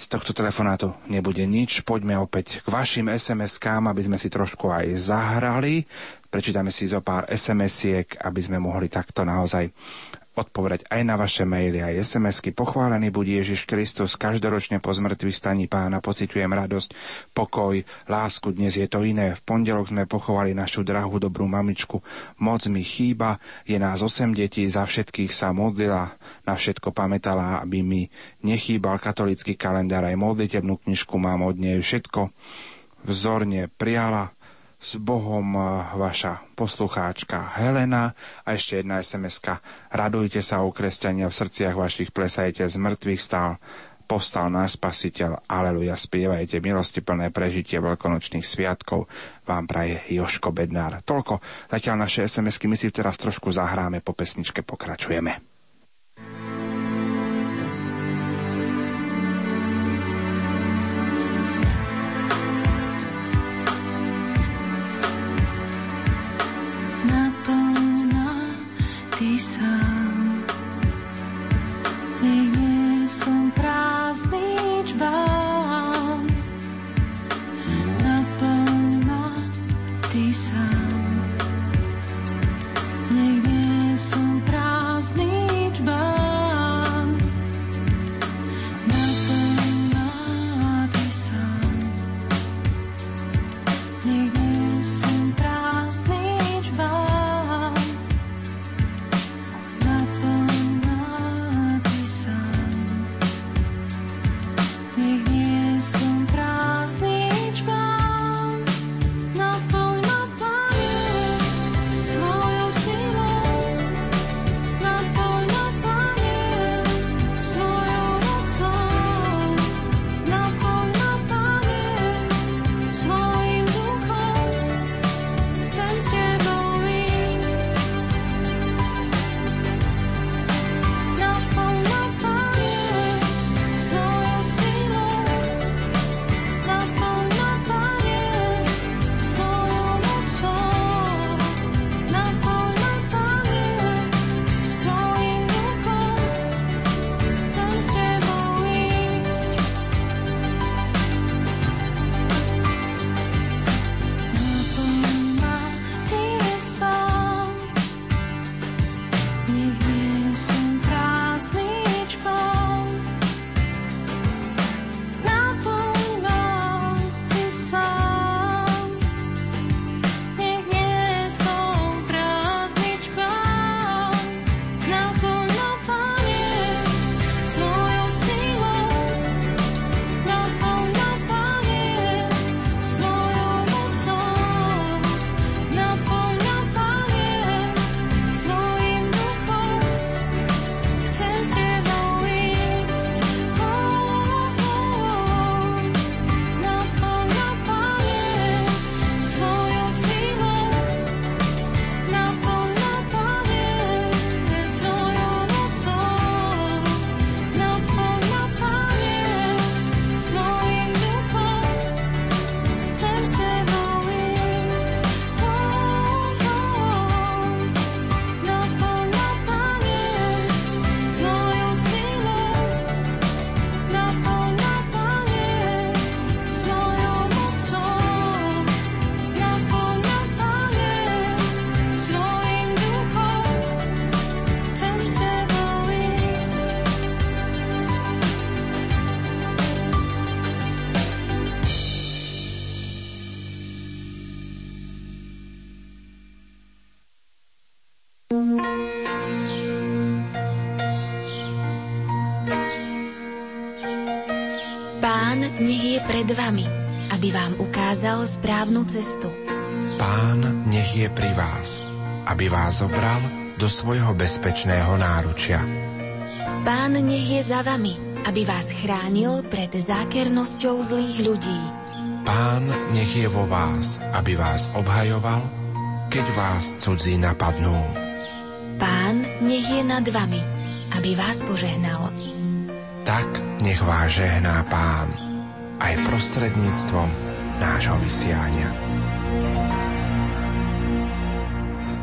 Z tohto telefonátu nebude nič. Poďme opäť k vašim SMS-kám, aby sme si trošku aj zahrali. Prečítame si zo pár SMS-iek, aby sme mohli takto naozaj odpovedať aj na vaše maily, aj SMS-ky. Pochválený buď Ježiš Kristus, každoročne po zmrtvých staní pána pociťujem radosť, pokoj, lásku, dnes je to iné. V pondelok sme pochovali našu drahú dobrú mamičku. Moc mi chýba, je nás osem detí, za všetkých sa modlila, na všetko pamätala, aby mi nechýbal katolický kalendár, aj modlitebnú knižku mám od nej všetko vzorne prijala s Bohom eh, vaša poslucháčka Helena a ešte jedna sms. Radujte sa o kresťania v srdciach vašich, plesajte z mŕtvych stál, postal náš spasiteľ, aleluja, spievajte milosti plné prežitie veľkonočných sviatkov, vám praje Joško Bednár. Toľko, zatiaľ naše SMS-ky, my si teraz trošku zahráme, po pesničke pokračujeme. Ukázal správnu cestu. Pán nech je pri vás, aby vás zobral do svojho bezpečného náručia. Pán nech je za vami, aby vás chránil pred zákernosťou zlých ľudí. Pán nech je vo vás, aby vás obhajoval, keď vás cudzí napadnú. Pán nech je nad vami, aby vás požehnal. Tak nech vás žehná Pán, aj prostredníctvom nášho vysiania.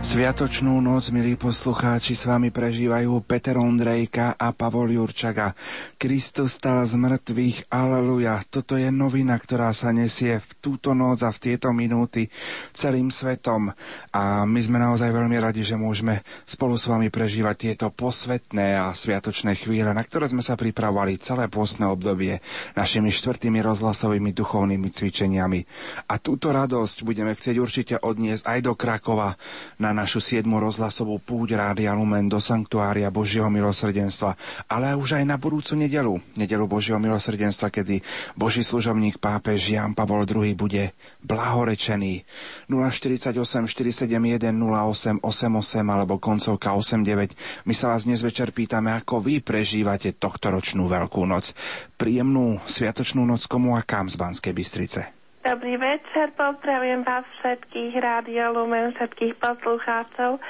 Sviatočnú noc, milí poslucháči, s vami prežívajú Peter Ondrejka a Pavol Jurčaga. Kristus stal z mŕtvych, aleluja. Toto je novina, ktorá sa nesie v túto noc a v tieto minúty celým svetom. A my sme naozaj veľmi radi, že môžeme spolu s vami prežívať tieto posvetné a sviatočné chvíle, na ktoré sme sa pripravovali celé postné obdobie našimi štvrtými rozhlasovými duchovnými cvičeniami. A túto radosť budeme chcieť určite odniesť aj do Krakova na našu siedmu rozhlasovú púť Rádia Lumen do Sanktuária Božieho milosrdenstva, ale už aj na budúcu nedelu, nedelu Božieho milosrdenstva, kedy Boží služobník pápež Jan Pavol II bude blahorečený. 048 471 08 88 alebo koncovka 89. My sa vás dnes večer pýtame, ako vy prežívate tohto ročnú Veľkú noc. Príjemnú sviatočnú noc komu a kam z Banskej Bystrice. Dobrý večer, pozdravujem vás všetkých, Rádio Lumen, všetkých poslucháčov.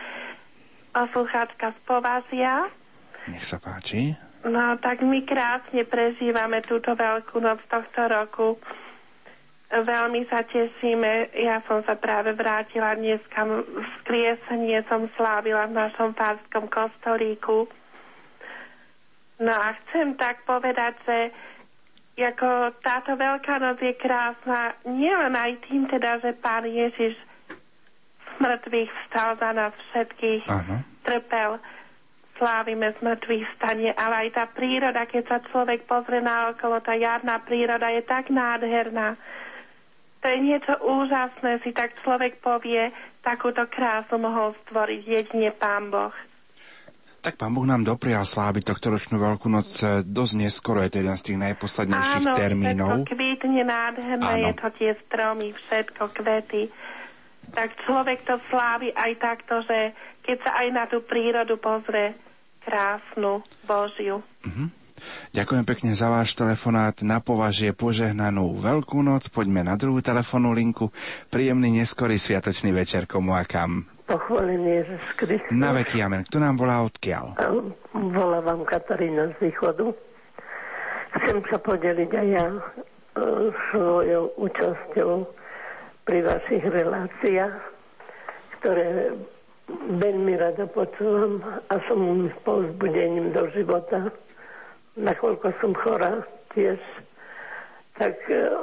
Poslucháčka z Povazia. Nech sa páči. No, tak my krásne prežívame túto veľkú noc tohto roku. Veľmi sa tešíme. Ja som sa práve vrátila dneska skriesenie, som slávila v našom párskom kostolíku. No a chcem tak povedať, že ako táto Veľká noc je krásna nielen aj tým teda, že Pán Ježiš z mŕtvych vstal za nás všetkých, Aha. trpel, slávime z mŕtvych stane, ale aj tá príroda, keď sa človek pozrie na okolo, tá jarná príroda je tak nádherná. To je niečo úžasné, si tak človek povie, takúto krásu mohol stvoriť jedine Pán Boh. Tak pán Boh nám doprial sláviť tohto ročnú Veľkú noc eh, dosť neskoro, je to jeden z tých najposlednejších Áno, termínov. všetko kvítne nádherné, Áno. je to tie stromy, všetko, kvety. Tak človek to slávi aj takto, že keď sa aj na tú prírodu pozrie, krásnu, Božiu. Ďakujem pekne za váš telefonát na považie požehnanú Veľkú noc. Poďme na druhú telefónnu linku. Príjemný neskorý sviatočný večer komu a kam. Pochválený Ježiš Kristus. Na veky amen. Kto nám volá odkiaľ? Volá vám Katarína z východu. Chcem sa podeliť aj ja e, svojou účasťou pri vašich reláciách, ktoré veľmi rada počúvam a som povzbudením do života. Nakoľko som chorá tiež, tak e,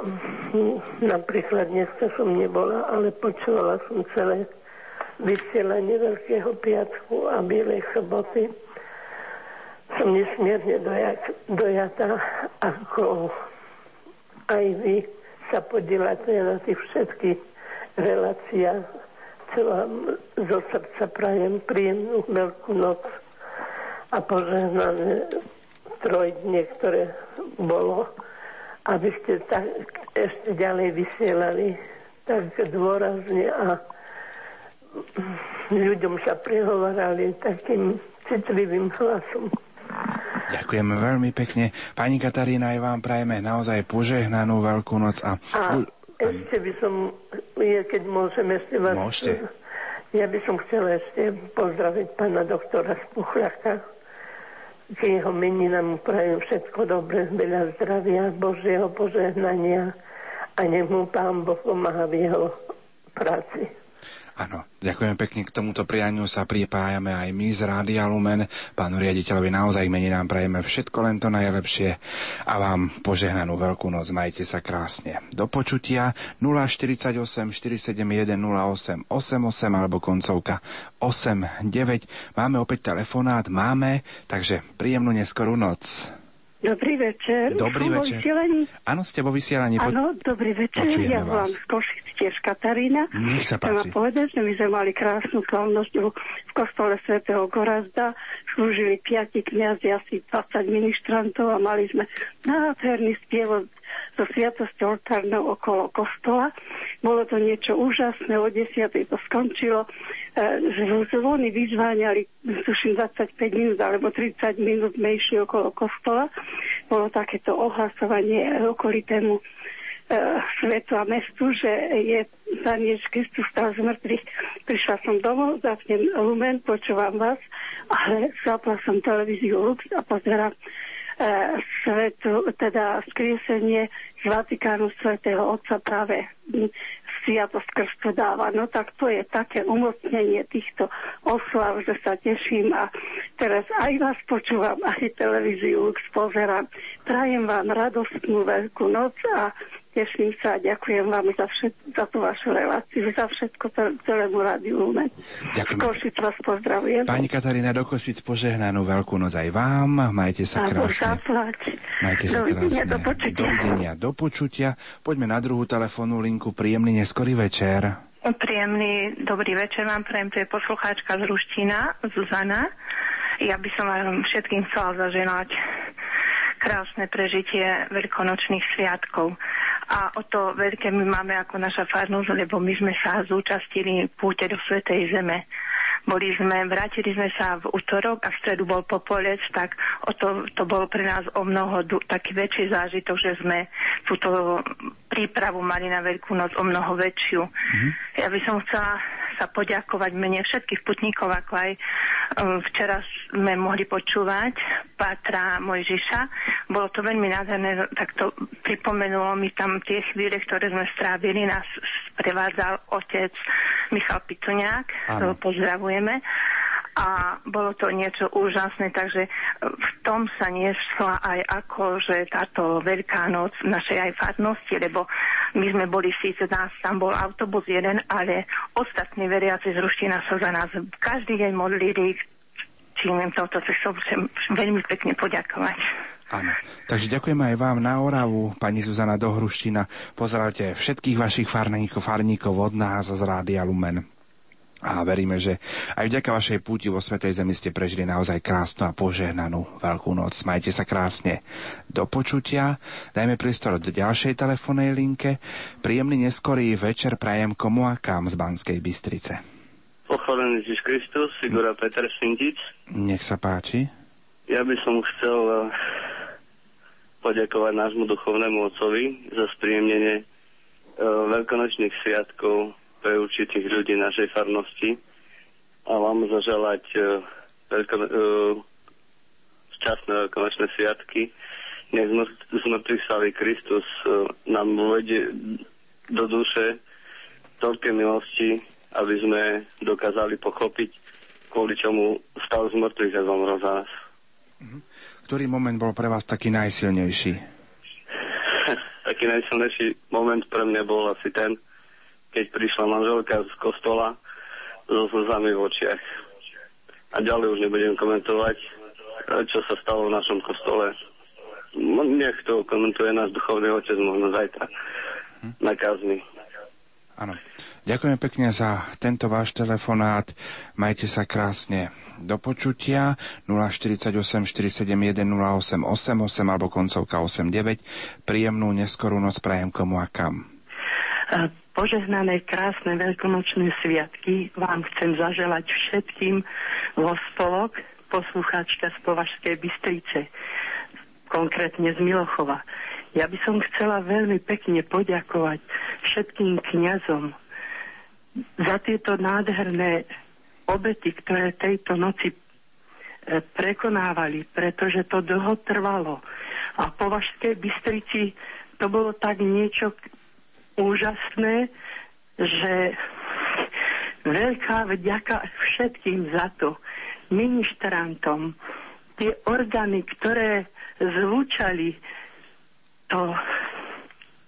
napríklad dneska som nebola, ale počúvala som celé vysielanie Veľkého piatku a Bielej soboty. Som nesmierne dojak, dojatá, ako aj vy sa podielate na tých všetkých reláciách. Chcem vám zo srdca prajem príjemnú veľkú noc a požehnané trojdne, ktoré bolo, aby ste tak ešte ďalej vysielali tak dôrazne a ľuďom sa prihovorali takým citlivým hlasom. Ďakujeme veľmi pekne. Pani Katarína, aj vám prajeme naozaj požehnanú Veľkú noc. A, A ešte by som, je, keď môžem ešte vás... Môžete. Ja by som chcela ešte pozdraviť pána doktora Spuchľaka. K jeho meninám prajem všetko dobré, veľa zdravia, Božieho požehnania a nech mu pán Boh pomáha v jeho práci. Áno, ďakujem pekne. K tomuto prianiu sa pripájame aj my z Rádia Lumen. Pánu riaditeľovi naozaj mení nám prajeme všetko len to najlepšie a vám požehnanú veľkú noc. Majte sa krásne. Do počutia 048 471 08 88 alebo koncovka 89. Máme opäť telefonát, máme, takže príjemnú neskorú noc. Dobrý večer. Dobrý večer. Áno, ste vo vysielaní. Po- Áno, dobrý večer. Počujeme Ja volám vás. z Košic tiež Katarína. Nech sa Chcem páči. povedať, že my sme mali krásnu slavnosť v kostole svätého Gorazda. Slúžili piati kniazy, asi 20 ministrantov a mali sme nádherný spiev so sviatosťou oltárnou okolo kostola. Bolo to niečo úžasné, o 10. to skončilo. E, zvony vyzváňali, tuším, 25 minút alebo 30 minút išli okolo kostola. Bolo takéto ohlasovanie okolitému svetu a mestu, že je Pán Ježiš Kristus stal z mŕtvych. Prišla som domov, zapnem lumen, počúvam vás, ale zapla som televíziu Lux a pozerám e, svetu, teda skriesenie z Vatikánu svätého Otca práve sviatosť krstu dáva. No tak to je také umocnenie týchto oslav, že sa teším a teraz aj vás počúvam, aj televíziu Lux pozerám. Prajem vám radostnú veľkú noc a teším sa a ďakujem vám za, všet, za tú vašu reláciu, za všetko celému rádiu Lumen. Ďakujem. Košic vás pozdravujem. Pani Katarína do Košic požehnanú veľkú noc aj vám. Majte sa krásne. Majte sa krásne. Do počutia. Dovidenia, do počutia. Poďme na druhú telefónnu linku. Príjemný neskorý večer. Príjemný dobrý večer vám prajem, to je poslucháčka z Ruština, Zuzana. Ja by som vám všetkým chcela zaženať krásne prežitie veľkonočných sviatkov. A o to veľké my máme ako naša farnosť, lebo my sme sa zúčastili púte do Svetej Zeme. Boli sme, vrátili sme sa v útorok a v stredu bol popolec, tak o to, to bol pre nás o mnoho taký väčší zážitok, že sme túto prípravu mali na Veľkú noc o mnoho väčšiu. Mm-hmm. Ja by som chcela sa poďakovať mene všetkých putníkov, ako aj um, včera sme mohli počúvať Pátra Mojžiša. Bolo to veľmi nádherné, tak to pripomenulo mi tam tie chvíle, ktoré sme strávili. Nás prevádzal otec Michal Pituňák, pozdravujeme a bolo to niečo úžasné, takže v tom sa nesla aj ako, že táto Veľká noc našej aj farnosti, lebo my sme boli síce nás, tam bol autobus jeden, ale ostatní veriaci z Ruština sa za nás každý deň modlili, čím toto cestou chcem veľmi pekne poďakovať. Áno. Takže ďakujem aj vám na Oravu, pani Zuzana Dohruština. Pozdravte všetkých vašich farníkov, farníkov od nás z Rádia Lumen. A veríme, že aj vďaka vašej púti vo Svetej Zemi ste prežili naozaj krásnu a požehnanú Veľkú noc. Majte sa krásne do počutia. Dajme priestor do ďalšej telefónnej linke. Príjemný neskorý večer prajem komu a kam z Banskej Bystrice. Pochválený Ježiš Kristus, Sigura Peter Sintic. Nech sa páči. Ja by som chcel eh, poďakovať nášmu duchovnému otcovi za spríjemnenie eh, veľkonočných sviatkov pre určitých ľudí našej farnosti a vám zaželať uh, veľko, uh, šťastné veľkonočné sviatky. Nech zmrtvých slaví Kristus uh, nám uvedie do duše toľké milosti, aby sme dokázali pochopiť, kvôli čomu stal z mŕtvych a zomrel za nás. Mhm. Ktorý moment bol pre vás taký najsilnejší? taký najsilnejší moment pre mňa bol asi ten, keď prišla manželka z kostola so slzami v očiach. A ďalej už nebudem komentovať, čo sa stalo v našom kostole. No, nech to komentuje náš duchovný otec možno zajtra na kazni. Áno. Ďakujem pekne za tento váš telefonát. Majte sa krásne. Do počutia 048 471 0888 alebo koncovka 89. Príjemnú neskorú noc prajem komu a kam. Požehnané, krásne veľkonočné sviatky vám chcem zaželať všetkým vo spolok poslucháčka z Považskej Bystrice, konkrétne z Milochova. Ja by som chcela veľmi pekne poďakovať všetkým kňazom za tieto nádherné obety, ktoré tejto noci e, prekonávali, pretože to dlho trvalo. A po Vašskej Bystrici to bolo tak niečo úžasné, že veľká vďaka všetkým za to, ministrantom, tie orgány, ktoré zvučali, to,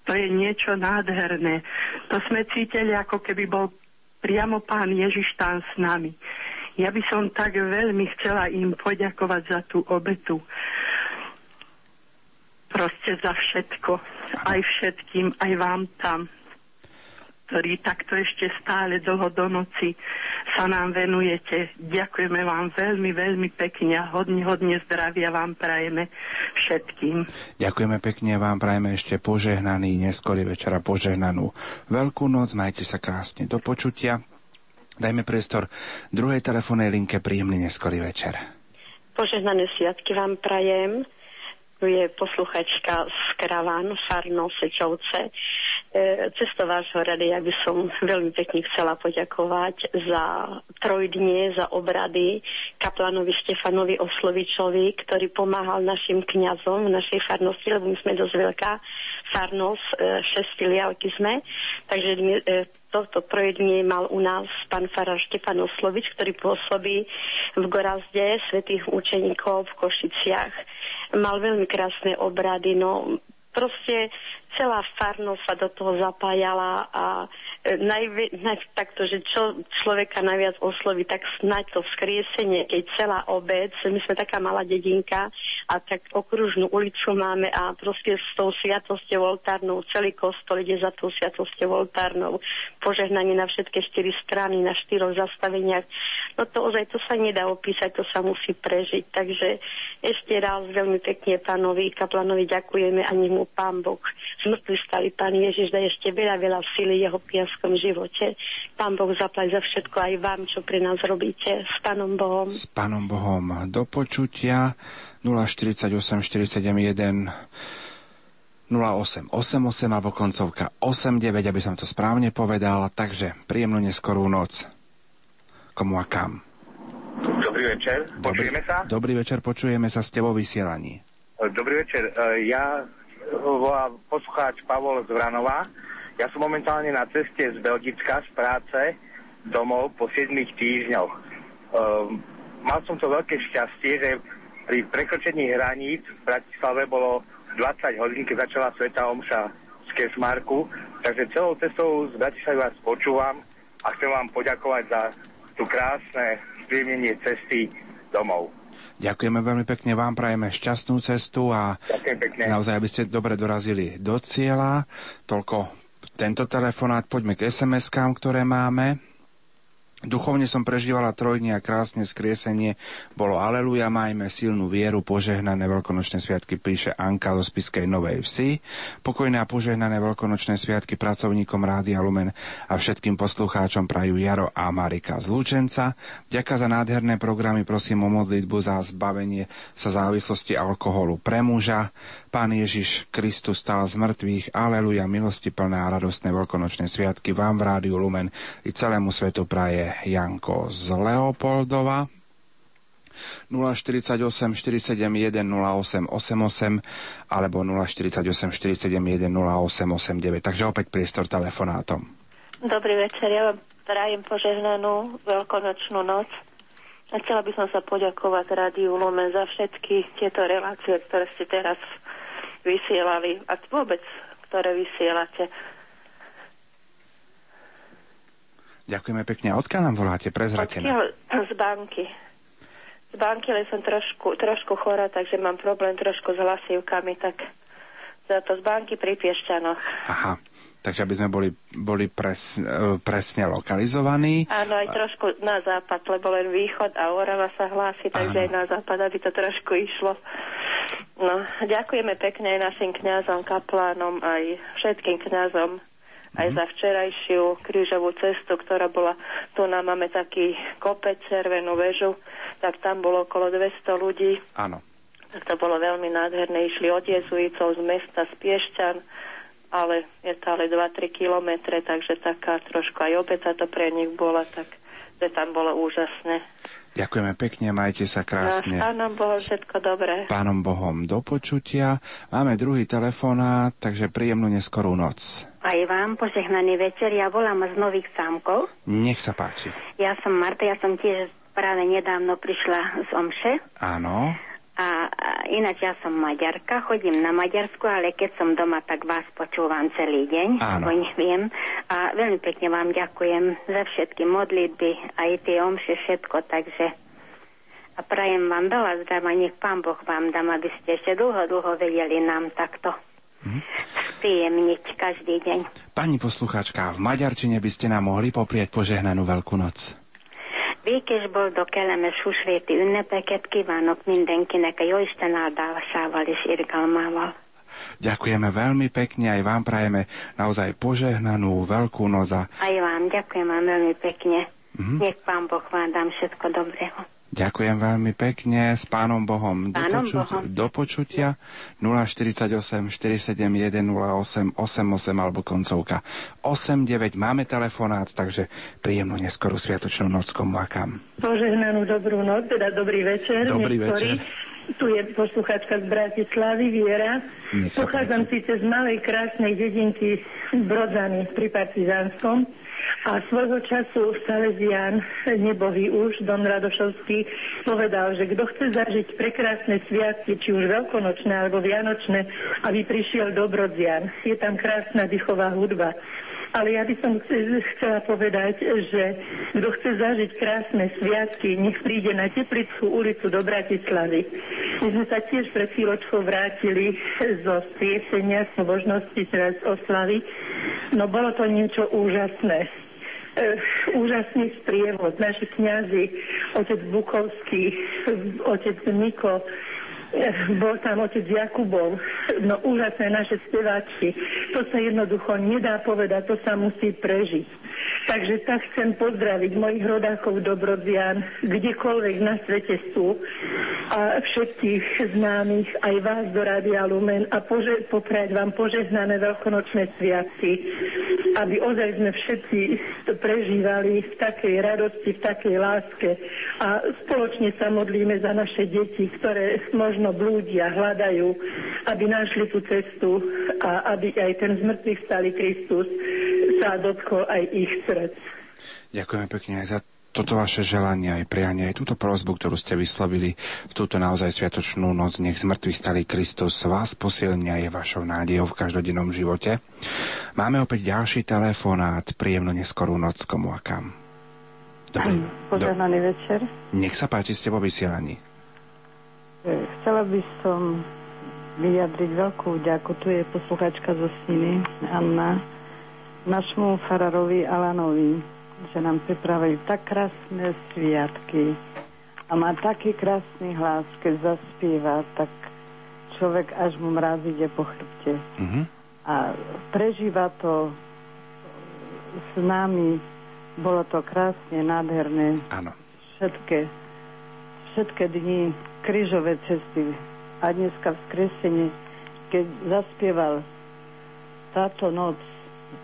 to je niečo nádherné. To sme cítili, ako keby bol priamo pán Ježiš tam s nami. Ja by som tak veľmi chcela im poďakovať za tú obetu. Proste za všetko aj všetkým, aj vám tam, ktorí takto ešte stále dlho do noci sa nám venujete. Ďakujeme vám veľmi, veľmi pekne a hodne, hodne zdravia vám prajeme všetkým. Ďakujeme pekne, vám prajeme ešte požehnaný neskorý večer a požehnanú Veľkú noc. Majte sa krásne do počutia. Dajme priestor druhej telefónnej linke. Príjemný neskorý večer. Požehnané sviatky vám prajem. Tu je posluchačka z Kraván, Farno, Sečovce. E, cesto vášho rady ja by som veľmi pekne chcela poďakovať za trojdnie, za obrady kaplanovi Stefanovi Oslovičovi, ktorý pomáhal našim kňazom v našej farnosti, lebo my sme dosť veľká farnosť, e, šesť filiálky sme, takže e, toto trojdnie mal u nás pán farár Štefan Oslovič, ktorý pôsobí v Gorazde svetých učeníkov v Košiciach. Mal veľmi krásne obrady, no proste celá farnosť sa do toho zapájala a e, najvi, naj, takto, že čo človeka najviac osloví, tak snáď to vzkriesenie, keď celá obec, my sme taká malá dedinka a tak okružnú ulicu máme a proste s tou sviatosťou oltárnou, celý kostol ide za tou sviatosťou oltárnou, požehnanie na všetky štyri strany, na štyroch zastaveniach. No to ozaj, to sa nedá opísať, to sa musí prežiť. Takže ešte raz veľmi pekne pánovi Kaplanovi ďakujeme a nech mu pán Boh smrtný stali Pán Ježiš daj ešte veľa, veľa sily jeho piaskom živote. Pán Boh zaplať za všetko aj vám, čo pre nás robíte. S Pánom Bohom. S Pánom Bohom. Do počutia 048 471 0888 alebo koncovka 89, aby som to správne povedal. Takže príjemnú neskorú noc. Komu a kam? Dobrý večer, počujeme sa? Dobrý večer, počujeme sa s tebou vysielaní. Dobrý večer, e, ja volá poslucháč Pavol z Vranova. Ja som momentálne na ceste z Belgicka z práce domov po 7 týždňoch. Um, mal som to veľké šťastie, že pri prekročení hraníc v Bratislave bolo 20 hodín, keď začala Sveta Omša z Kesmarku. Takže celou cestou z Bratislavy vás počúvam a chcem vám poďakovať za tú krásne spríjemnenie cesty domov. Ďakujeme veľmi pekne, vám prajeme šťastnú cestu a naozaj, aby ste dobre dorazili do cieľa. Toľko tento telefonát, poďme k SMS-kám, ktoré máme. Duchovne som prežívala trojdnie a krásne skriesenie. Bolo Aleluja, majme silnú vieru, požehnané veľkonočné sviatky, píše Anka zo Spiskej Novej Vsi. Pokojné a požehnané veľkonočné sviatky pracovníkom Rádia Lumen a všetkým poslucháčom prajú Jaro a Marika z Lučenca. Ďaká za nádherné programy, prosím o modlitbu za zbavenie sa závislosti alkoholu pre muža. Pán Ježiš Kristus stal z mŕtvych. Aleluja, milosti plné a radostné veľkonočné sviatky vám v Rádiu Lumen i celému svetu praje Janko z Leopoldova. 048 471 0888 alebo 048 471 0889. Takže opäť priestor telefonátom. Dobrý večer, ja vám prajem požehnanú veľkonočnú noc. A chcela by som sa poďakovať Rádiu Lumen za všetky tieto relácie, ktoré ste teraz vysielali a vôbec, ktoré vysielate. Ďakujeme pekne. Odkiaľ nám voláte? Prezrate Odkiaľ? Z banky. Z banky, ale som trošku, trošku chora, takže mám problém trošku s hlasivkami, tak za to z banky pri Piešťanoch. Aha, takže aby sme boli, boli pres, e, presne lokalizovaní. Áno, aj trošku na západ, lebo len východ a Orava sa hlási, takže Áno. aj na západ, aby to trošku išlo. No, ďakujeme pekne aj našim kňazom, kaplánom, aj všetkým kňazom, aj za včerajšiu krížovú cestu, ktorá bola, tu nám máme taký kopec, červenú väžu, tak tam bolo okolo 200 ľudí. Áno. Tak to bolo veľmi nádherné. Išli od jezuitov z mesta z Piešťan, ale je to ale 2-3 kilometre, takže taká trošku aj obeca to pre nich bola, tak to tam bolo úžasné. Ďakujeme pekne, majte sa krásne. No, pánom Bohom všetko dobré. Pánom Bohom do počutia. Máme druhý telefonát, takže príjemnú neskorú noc. Aj vám požehnaný večer, ja volám z Nových sámkov. Nech sa páči. Ja som Marta, ja som tiež práve nedávno prišla z Omše. Áno. A, a ináč ja som Maďarka, chodím na Maďarsku, ale keď som doma, tak vás počúvam celý deň, ako neviem. A veľmi pekne vám ďakujem za všetky modlitby, aj tie omše, všetko, takže a prajem vám veľa zdrava, nech Pán Boh vám dám, aby ste ešte dlho, dlho vedeli nám takto mm. spríjemniť každý deň. Pani poslucháčka, v Maďarčine by ste nám mohli poprieť požehnanú Veľkú noc. Békés, boldog, kellemes húsvéti ünnepeket kívánok mindenkinek a Jóisten áldásával és irgalmával. Ďakujeme veľmi pekne, aj vám prajeme naozaj požehnanú veľkú noc. Aj vám, ďakujem vám veľmi pekne. Mm-hmm. Nech Pán Boh vám dám všetko dobrého. Ďakujem veľmi pekne s Pánom Bohom. Pánom do, poču- Bohom. do počutia 048 471 08 88 alebo koncovka 89. Máme telefonát, takže príjemnú neskorú sviatočnú noc komu akám. Požehnanú dobrú noc, teda dobrý večer. Dobrý večer. Tu je posluchačka z Bratislavy, Viera. Pochádzam síce z malej krásnej dedinky Brodzany pri Partizánskom, a svojho času Salesian, nebohý už, Don Radošovský, povedal, že kto chce zažiť prekrásne sviatky, či už veľkonočné alebo vianočné, aby prišiel do Brodzian. Je tam krásna dychová hudba. Ale ja by som chcela povedať, že kto chce zažiť krásne sviatky, nech príde na Teplickú ulicu do Bratislavy. My sme sa tiež pred chvíľočkou vrátili zo striesenia možnosti teraz oslavy. No bolo to niečo úžasné. E, úžasný sprievod. Naši kňazi, otec Bukovský, otec Niko, bol tam otec Jakubov, no úžasné naše speváčky. To sa jednoducho nedá povedať, to sa musí prežiť. Takže tak chcem pozdraviť mojich rodákov Dobrodzian, kdekoľvek na svete sú a všetkých známych, aj vás do Rádia Lumen a pože- poprať vám požehnané veľkonočné sviatky, aby ozaj sme všetci to prežívali v takej radosti, v takej láske a spoločne sa modlíme za naše deti, ktoré možno blúdia, hľadajú, aby našli tú cestu a aby aj ten zmrtvých stali Kristus sa dotkol aj ich srdc. Ďakujeme pekne aj za toto vaše želanie aj prianie, aj túto prozbu, ktorú ste vyslovili v túto naozaj sviatočnú noc. Nech zmrtvý stali Kristus vás posilnia je vašou nádejou v každodennom živote. Máme opäť ďalší telefonát. Príjemno neskorú noc komu a kam. Dobrý. Požehnaný Do... večer. Nech sa páči, ste vo vysielaní. Chcela by som vyjadriť veľkú ďaku. Tu je posluchačka zo Sniny, Anna, našmu farárovi Alanovi že nám pripravujú tak krásne sviatky a má taký krásny hlas, keď zaspieva, tak človek až mu mraz ide po chrbte. Mm-hmm. A prežíva to s nami, bolo to krásne, nádherné. Áno. Všetké, všetké dni, krížové cesty a dneska v skresení, keď zaspieval táto noc,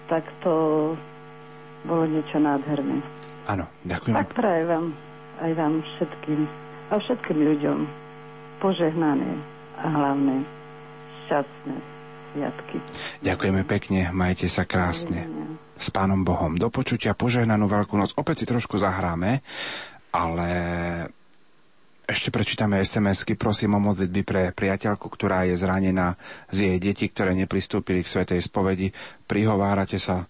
tak to bolo niečo nádherné. Áno, ďakujem. Tak prajem vám, aj vám všetkým a všetkým ľuďom požehnané a hlavné šťastné sviatky. Ďakujeme pekne, majte sa krásne. S Pánom Bohom. Do počutia, požehnanú Veľkú noc. Opäť si trošku zahráme, ale ešte prečítame SMS-ky. Prosím o modlitby pre priateľku, ktorá je zranená z jej deti, ktoré nepristúpili k Svetej spovedi. Prihovárate sa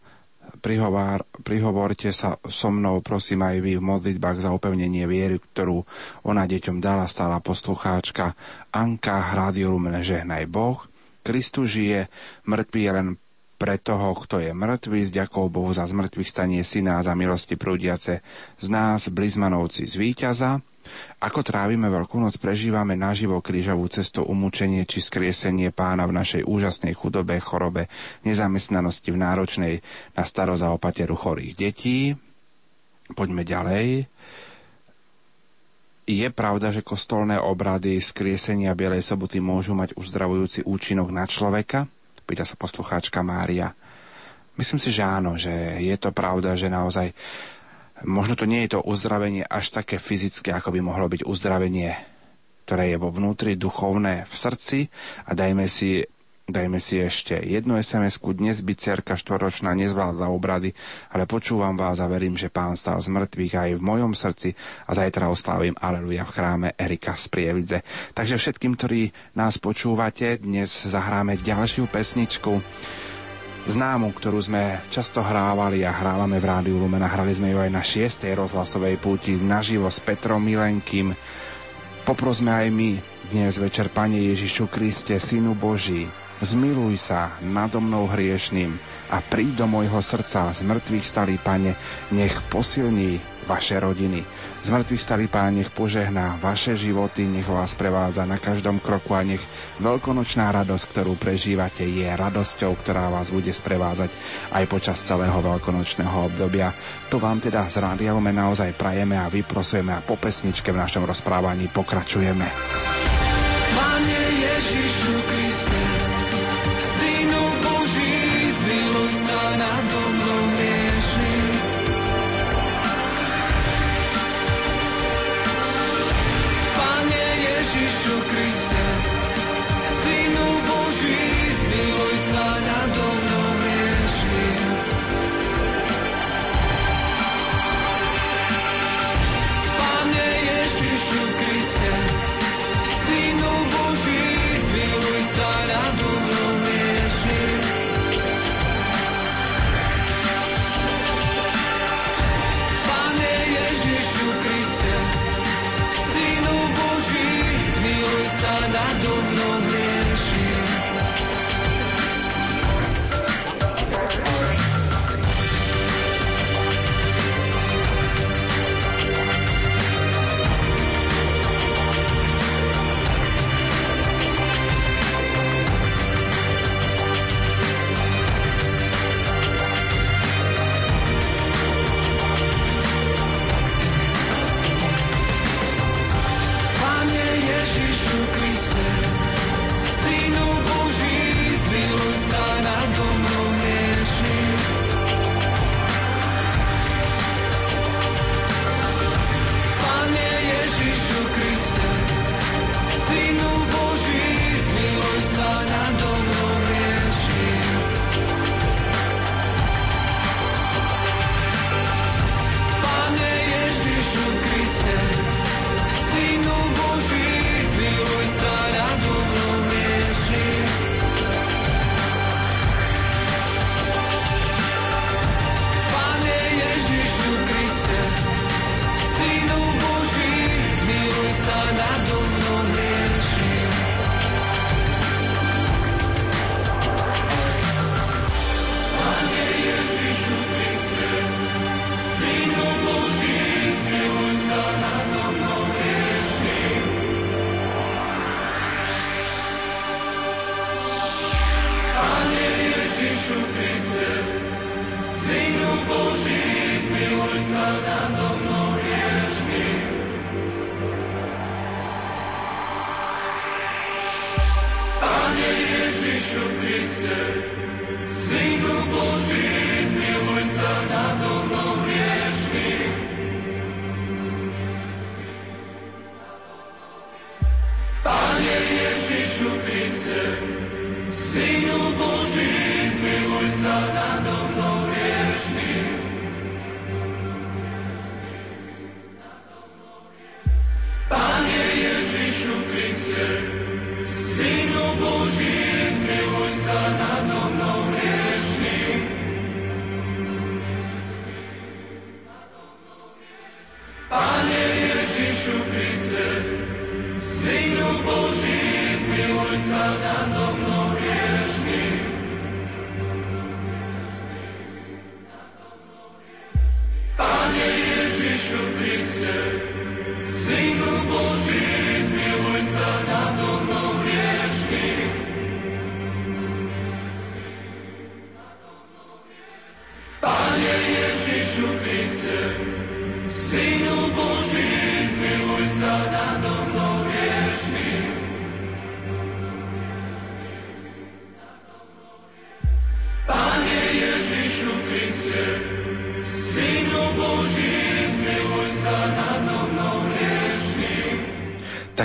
prihovár, prihovorte sa so mnou, prosím aj vy v modlitbách za upevnenie viery, ktorú ona deťom dala stála poslucháčka Anka Rádio Lumen Žehnaj Boh. Kristus žije, mŕtvý je len pre toho, kto je mŕtvý, s ďakou Bohu za zmrtvých stanie syna a za milosti prúdiace z nás, blizmanovci z víťaza. Ako trávime Veľkú noc, prežívame naživo krížovú cestu umúčenie či skriesenie pána v našej úžasnej chudobe, chorobe, nezamestnanosti v náročnej na starosť a opateru chorých detí. Poďme ďalej. Je pravda, že kostolné obrady skriesenia Bielej soboty môžu mať uzdravujúci účinok na človeka? Pýta sa poslucháčka Mária. Myslím si, že áno, že je to pravda, že naozaj možno to nie je to uzdravenie až také fyzické, ako by mohlo byť uzdravenie, ktoré je vo vnútri, duchovné v srdci a dajme si Dajme si ešte jednu sms -ku. Dnes by cerka štvoročná nezvládla obrady, ale počúvam vás a verím, že pán stal z mŕtvych aj v mojom srdci a zajtra oslávim Aleluja v chráme Erika z Prievidze. Takže všetkým, ktorí nás počúvate, dnes zahráme ďalšiu pesničku známu, ktorú sme často hrávali a hrávame v Rádiu Lumena. Hrali sme ju aj na 6. rozhlasovej púti naživo s Petrom Milenkým. Poprosme aj my dnes večer, Pane Ježišu Kriste, Synu Boží, Zmiluj sa nado mnou hriešným a príď do môjho srdca z mŕtvych stalý Pane, nech posilní vaše rodiny. Z mŕtvych starý Pán nech požehná vaše životy, nech vás prevádza na každom kroku a nech veľkonočná radosť, ktorú prežívate, je radosťou, ktorá vás bude sprevázať aj počas celého veľkonočného obdobia. To vám teda z Rádia naozaj prajeme a vyprosujeme a po pesničke v našom rozprávaní pokračujeme. Pane Ježišu Kriste,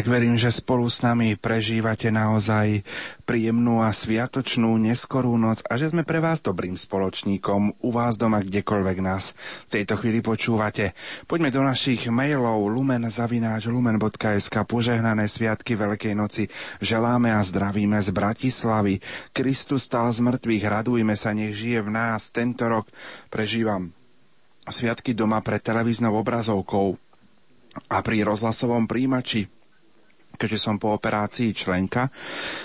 verím, že spolu s nami prežívate naozaj príjemnú a sviatočnú neskorú noc a že sme pre vás dobrým spoločníkom u vás doma, kdekoľvek nás v tejto chvíli počúvate. Poďme do našich mailov lumen.lumen.sk Požehnané sviatky Veľkej noci želáme a zdravíme z Bratislavy. Kristus stal z mŕtvych, radujme sa, nech žije v nás. Tento rok prežívam sviatky doma pred televíznou obrazovkou a pri rozhlasovom príjimači keďže som po operácii členka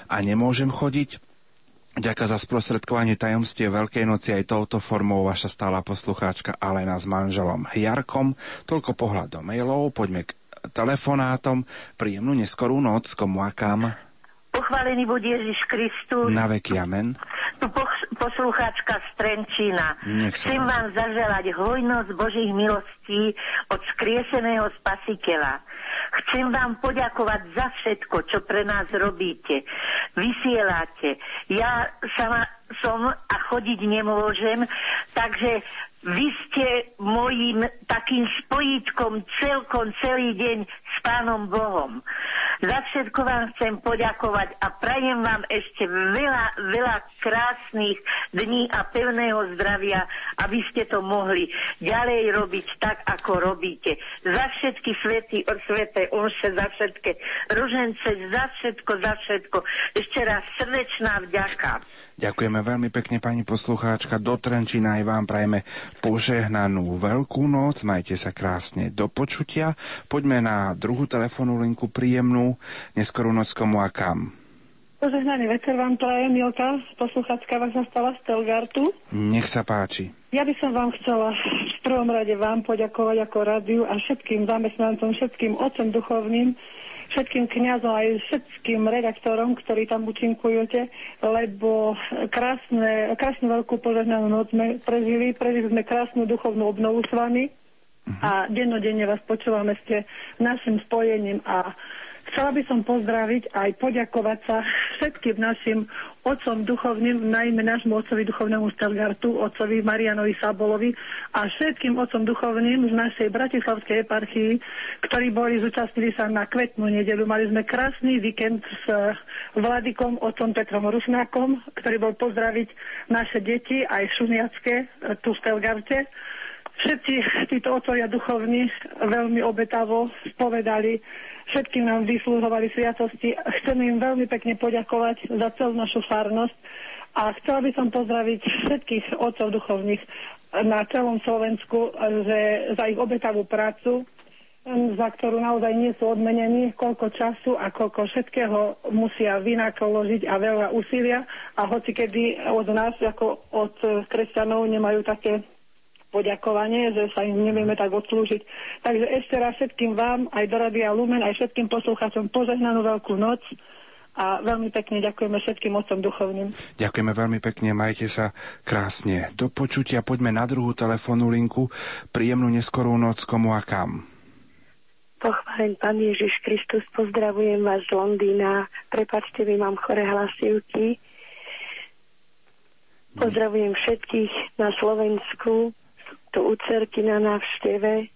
a nemôžem chodiť, Ďakujem za sprostredkovanie tajomstie Veľkej noci aj touto formou vaša stála poslucháčka Alena s manželom Jarkom. Toľko pohľad do mailov, poďme k telefonátom. Príjemnú neskorú noc, komu akám. Pochválený bude Ježiš Kristus. Na veky amen. Tu poslucháčka z Trenčína. Chcem vám zaželať hojnosť Božích milostí od skrieseného spasiteľa. Chcem vám poďakovať za všetko, čo pre nás robíte. Vysielate. Ja sama som a chodiť nemôžem, takže vy ste mojim takým spojítkom celkom celý deň s Pánom Bohom. Za všetko vám chcem poďakovať a prajem vám ešte veľa, veľa krásnych dní a pevného zdravia, aby ste to mohli ďalej robiť tak, ako robíte. Za všetky svety, sveté omše, za všetky ružence, za všetko, za všetko. Ešte raz srdečná vďaka. Ďakujeme veľmi pekne, pani poslucháčka. Do Trenčína aj vám prajeme požehnanú veľkú noc. Majte sa krásne do počutia. Poďme na druhú telefónu linku príjemnú. Neskorú noc komu a kam. Požehnaný večer vám praje, Milka, poslucháčka vaša stala z Telgartu. Nech sa páči. Ja by som vám chcela v prvom rade vám poďakovať ako rádiu a všetkým zamestnancom, všetkým otcom duchovným, všetkým kňazom aj všetkým redaktorom, ktorí tam účinkujete, lebo krásne, krásnu veľkú požehnanú noc sme prežili. Prežili sme krásnu duchovnú obnovu s vami a dennodenne vás počúvame ste našim spojením a Chcela by som pozdraviť aj poďakovať sa všetkým našim otcom duchovným, najmä nášmu otcovi duchovnému Stelgartu, otcovi Marianovi Sabolovi a všetkým otcom duchovným z našej bratislavskej eparchii, ktorí boli, zúčastnili sa na kvetnú nedelu. Mali sme krásny víkend s vladikom, otcom Petrom Rusnákom, ktorý bol pozdraviť naše deti, aj šuniacké, tu v Stelgarte. Všetci títo otcovia duchovní veľmi obetavo spovedali všetkým nám vyslúhovali sviatosti. Chcem im veľmi pekne poďakovať za celú našu farnosť a chcela by som pozdraviť všetkých otcov duchovných na celom Slovensku že za ich obetavú prácu, za ktorú naozaj nie sú odmenení, koľko času a koľko všetkého musia vynakoložiť a veľa úsilia. A hoci kedy od nás, ako od kresťanov, nemajú také poďakovanie, že sa im nevieme tak odslúžiť. Takže ešte raz všetkým vám, aj do Radia Lumen, aj všetkým poslucháčom požehnanú veľkú noc a veľmi pekne ďakujeme všetkým otcom duchovným. Ďakujeme veľmi pekne, majte sa krásne. Do počutia poďme na druhú telefónu linku. Príjemnú neskorú noc komu a kam. Pochválen Pán Ježiš Kristus, pozdravujem vás z Londýna. Prepačte, mi mám chore hlasivky. Pozdravujem všetkých na Slovensku, tu u cerky na návšteve.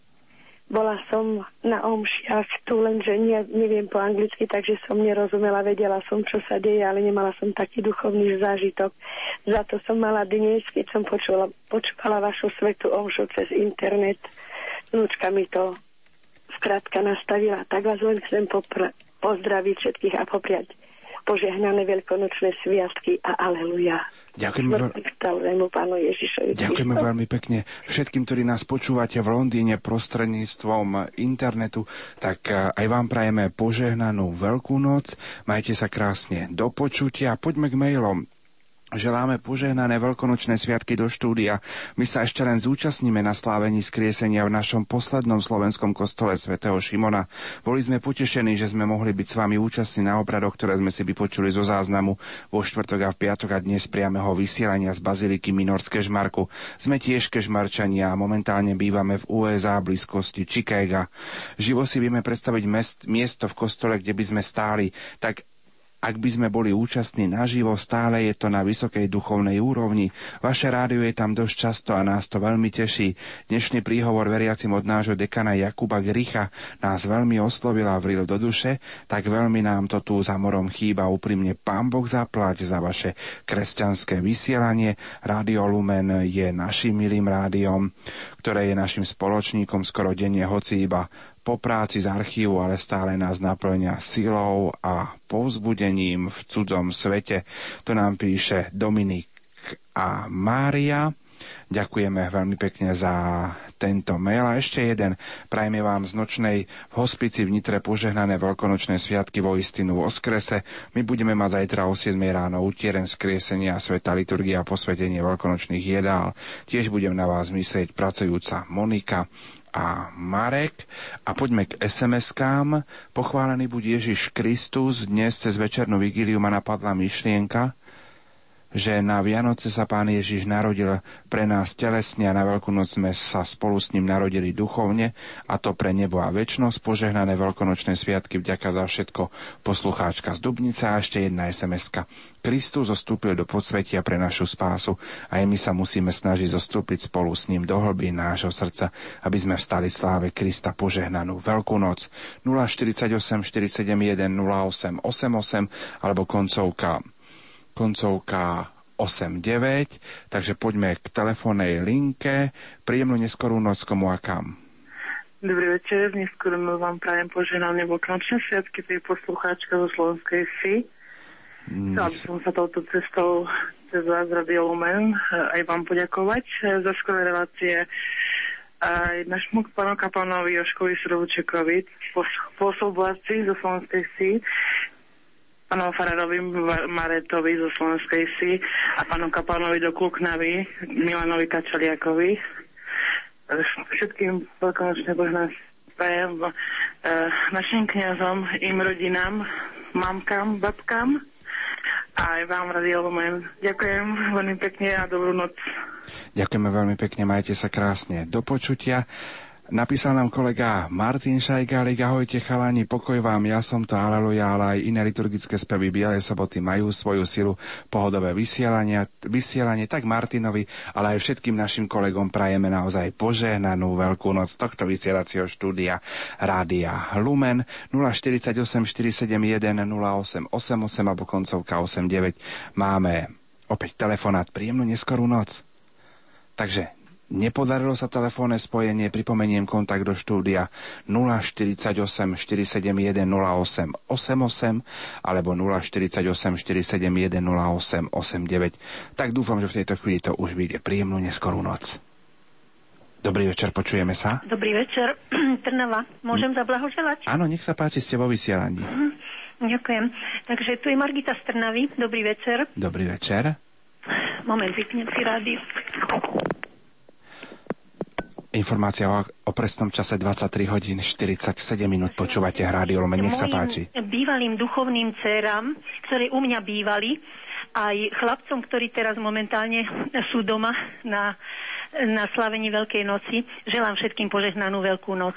Bola som na omšiach tu, lenže ne, neviem po anglicky, takže som nerozumela, vedela som, čo sa deje, ale nemala som taký duchovný zážitok. Za to som mala dnes, keď som počula, počúvala vašu svetu omšu cez internet. Vnúčka mi to skrátka nastavila. Tak vás len chcem popra- pozdraviť všetkých a popriať požehnané veľkonočné sviatky a aleluja. Ďakujeme, veľ... Ďakujeme veľmi pekne všetkým, ktorí nás počúvate v Londýne prostredníctvom internetu, tak eh, aj vám prajeme požehnanú veľkú noc. Majte sa krásne do počutia. Poďme k mailom. Želáme požehnané veľkonočné sviatky do štúdia. My sa ešte len zúčastníme na slávení skriesenia v našom poslednom slovenskom kostole svätého Šimona. Boli sme potešení, že sme mohli byť s vami účastní na obradoch, ktoré sme si vypočuli zo záznamu vo štvrtok a v piatok a dnes priameho vysielania z Baziliky Minorské Žmarku. Sme tiež kežmarčania a momentálne bývame v USA blízkosti Chicaga. Živo si vieme predstaviť mest, miesto v kostole, kde by sme stáli, tak ak by sme boli účastní naživo, stále je to na vysokej duchovnej úrovni. Vaše rádio je tam dosť často a nás to veľmi teší. Dnešný príhovor veriacim od nášho dekana Jakuba Gricha nás veľmi oslovil a vril do duše, tak veľmi nám to tu za morom chýba. Úprimne Pán Boh zaplať za vaše kresťanské vysielanie. Rádio Lumen je našim milým rádiom, ktoré je našim spoločníkom skoro denne, hoci iba po práci z archívu, ale stále nás naplňa silou a povzbudením v cudzom svete. To nám píše Dominik a Mária. Ďakujeme veľmi pekne za tento mail. A ešte jeden. Prajme vám z nočnej v hospici v Nitre požehnané veľkonočné sviatky vo istinu v Oskrese. My budeme mať zajtra o 7 ráno utieren skriesenia sveta liturgia a posvetenie veľkonočných jedál. Tiež budem na vás myslieť pracujúca Monika a Marek. A poďme k SMS-kám. Pochválený buď Ježiš Kristus. Dnes cez večernú vigíliu ma napadla myšlienka, že na Vianoce sa Pán Ježiš narodil pre nás telesne a na Veľkú noc sme sa spolu s ním narodili duchovne a to pre nebo a väčnosť. Požehnané veľkonočné sviatky vďaka za všetko poslucháčka z Dubnice a ešte jedna sms -ka. Kristus zostúpil do podsvetia pre našu spásu a aj my sa musíme snažiť zostúpiť spolu s ním do hlbí nášho srdca, aby sme vstali sláve Krista požehnanú Veľkú noc 048 471 08 88 alebo koncovka koncovka 89, takže poďme k telefónnej linke. Príjemnú neskorú noc komu a kam. Dobrý večer, neskôr vám prajem poženal nebo končné sviatky, to je poslucháčka zo Slovenskej si. Chcela by som sa touto cestou cez vás Radio Lumen aj vám poďakovať za skvelé relácie aj našmu pánu kapanovi Joškovi Srovučekovi, pôsobláci zo Slovenskej si, pánom Fararovi Maretovi zo Slovenskej si a pánom Kapánovi do Kuknavy, Milanovi Kačaliakovi. Všetkým veľkonočné božné prajem e, našim kniazom, im rodinám, mamkám, babkám a aj vám, Radio Lumen. Ďakujem veľmi pekne a dobrú noc. Ďakujeme veľmi pekne, majte sa krásne. Do počutia. Napísal nám kolega Martin Šajgálik, ahojte chalani, pokoj vám, ja som to, aleluja, ale aj iné liturgické spevy Bielej soboty majú svoju silu, pohodové vysielanie, vysielanie, tak Martinovi, ale aj všetkým našim kolegom prajeme naozaj požehnanú veľkú noc tohto vysielacieho štúdia Rádia Lumen 048 471 0888 alebo koncovka 89. Máme opäť telefonát, príjemnú neskorú noc. Takže Nepodarilo sa telefónne spojenie, pripomeniem kontakt do štúdia 048 471 08 88 alebo 048 471 08 89. Tak dúfam, že v tejto chvíli to už vyjde príjemnú neskorú noc. Dobrý večer, počujeme sa. Dobrý večer, Trnava. Môžem hm. zablahoželať? Áno, nech sa páči, ste vo vysielaní. Hm, ďakujem. Takže tu je Margita z Trnavy. Dobrý večer. Dobrý večer. Moment, vypnem si rádio. Informácia o, o presnom čase 23 hodín 47 minút počúvate Rádio Lumen. Nech sa páči. bývalým duchovným dcerám, ktoré u mňa bývali, aj chlapcom, ktorí teraz momentálne sú doma na, na slavení Veľkej noci, želám všetkým požehnanú Veľkú noc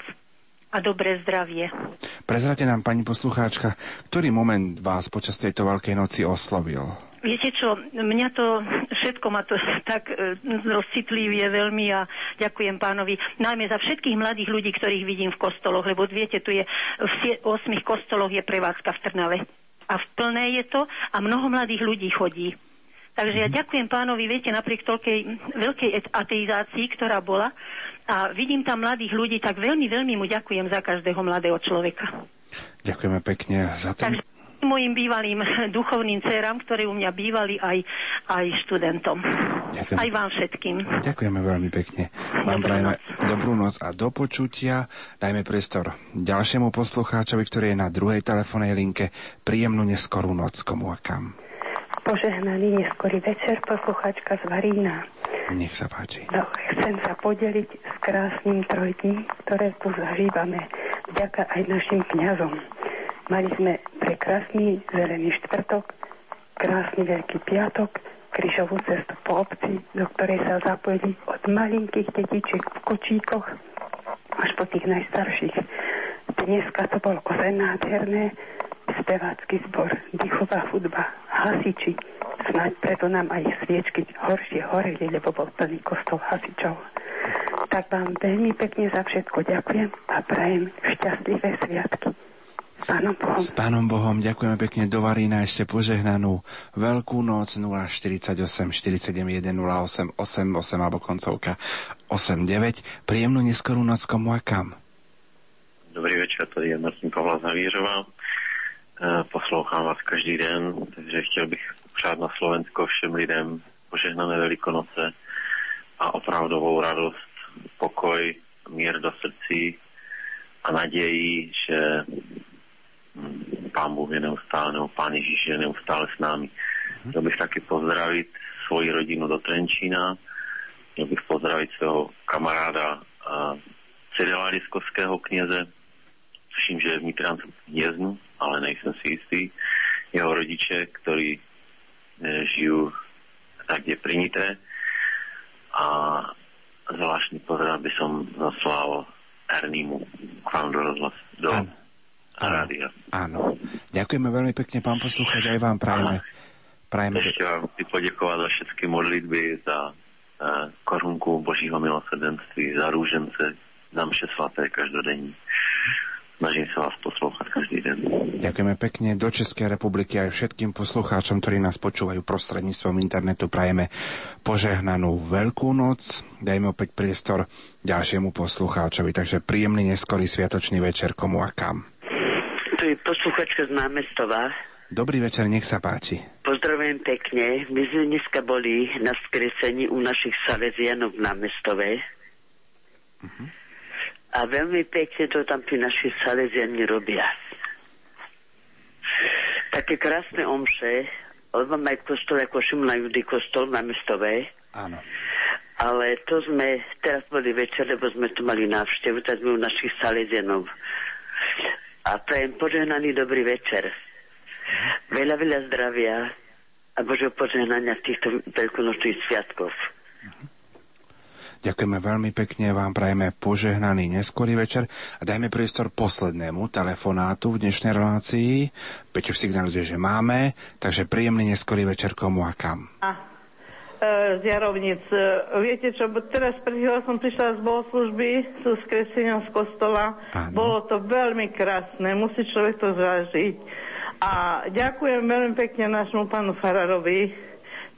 a dobré zdravie. Prezrate nám, pani poslucháčka, ktorý moment vás počas tejto Veľkej noci oslovil? Viete čo, mňa to, všetko ma to tak e, rozcitlivie veľmi a ďakujem pánovi, najmä za všetkých mladých ľudí, ktorých vidím v kostoloch, lebo viete, tu je v 8 kostoloch je prevádzka v Trnave. A v plné je to a mnoho mladých ľudí chodí. Takže ja mhm. ďakujem pánovi, viete, napriek toľkej veľkej ateizácii, ktorá bola, a vidím tam mladých ľudí, tak veľmi, veľmi mu ďakujem za každého mladého človeka. Ďakujeme pekne za ten... Takže mojim bývalým duchovným dcerám, ktorí u mňa bývali aj, aj študentom. Ďakujem. Aj vám všetkým. Ďakujeme veľmi pekne. Vám prajeme dobrú noc a do počutia. Dajme priestor ďalšiemu poslucháčovi, ktorý je na druhej telefónnej linke. Príjemnú neskorú noc komu a kam. Požehnaný neskorý večer, poslucháčka z Varína. Nech sa páči. No, chcem sa podeliť s krásnym trojdní, ktoré tu zažívame. Vďaka aj našim kňazom. Mali sme prekrásny zelený štvrtok, krásny veľký piatok, križovú cestu po obci, do ktorej sa zapojili od malinkých detičiek v kočíkoch až po tých najstarších. Dneska to bolo ozaj nádherné, spevácky zbor, dýchová hudba, hasiči. Snáď preto nám aj sviečky horšie horeli, lebo bol plný kostol hasičov. Tak vám veľmi pekne za všetko ďakujem a prajem šťastlivé sviatky. S pánom Bohom. S pánom Bohom ďakujeme pekne do Varína ešte požehnanú Veľkú noc 048 471 08 88 alebo koncovka 89. Príjemnú neskorú noc komu a kam? Dobrý večer, tady je Martin Pavla Zavířová. E, poslouchám vás každý den, takže chtěl bych přát na Slovensko všem lidem požehnané Velikonoce a opravdovou radost pokoj, mier do srdcí a naději, že Pán Bůh je neustále, nebo Pán Ježíš je neustále s námi. Chtěl bych taky pozdravit svoji rodinu do Trenčína, chtěl bych pozdravit svého kamaráda Cyrila Liskovského kněze, tuším, že je v Nitranskom kněznu, ale nejsem si jistý, jeho rodiče, ktorí e, žijú tak, kde pri Nitre. A zvláštny pozdrav by som zaslal Ernímu k vám do rozhlas, do Áno. rádia. Áno. Ďakujeme veľmi pekne, pán poslucháč, aj vám prajeme. prajeme. Ešte vám chci poďakovať za všetky modlitby, za uh, korunku Božího milosrdenství, za rúžence, za mše svaté každodenní. Snažím sa vás poslúchať každý deň. Ďakujeme pekne do Českej republiky aj všetkým poslucháčom, ktorí nás počúvajú prostredníctvom internetu. Prajeme požehnanú Veľkú noc. Dajme opäť priestor ďalšiemu poslucháčovi. Takže príjemný neskorý sviatočný večer komu a kam. Tu je posluchačka z námestova. Dobrý večer, nech sa páči. Pozdravujem pekne. My sme dneska boli na skresení u našich Salesianov v námestove. Uh-huh. A veľmi pekne to tam tí naši saleziani robia. Také krásne omše, lebo aj v kostole ako Šimla Judy kostol na Mestovej. Áno. Ale to sme, teraz boli večer, lebo sme tu mali návštevu, tak sme u našich salezianov. A prajem požehnaný dobrý večer. Veľa, veľa zdravia a Božieho požehnania v týchto veľkonočných sviatkov. Ďakujeme veľmi pekne, vám prajeme požehnaný neskorý večer a dajme priestor poslednému telefonátu v dnešnej relácii. Peťo signalizuje, že máme, takže príjemný neskorý večer komu a kam. A, z Jarovnic. E, viete čo, teraz pred som prišla z bohoslužby, sú s kreseniom z kostola. Áno. Bolo to veľmi krásne, musí človek to zvážiť. A ďakujem veľmi pekne našemu pánu Fararovi,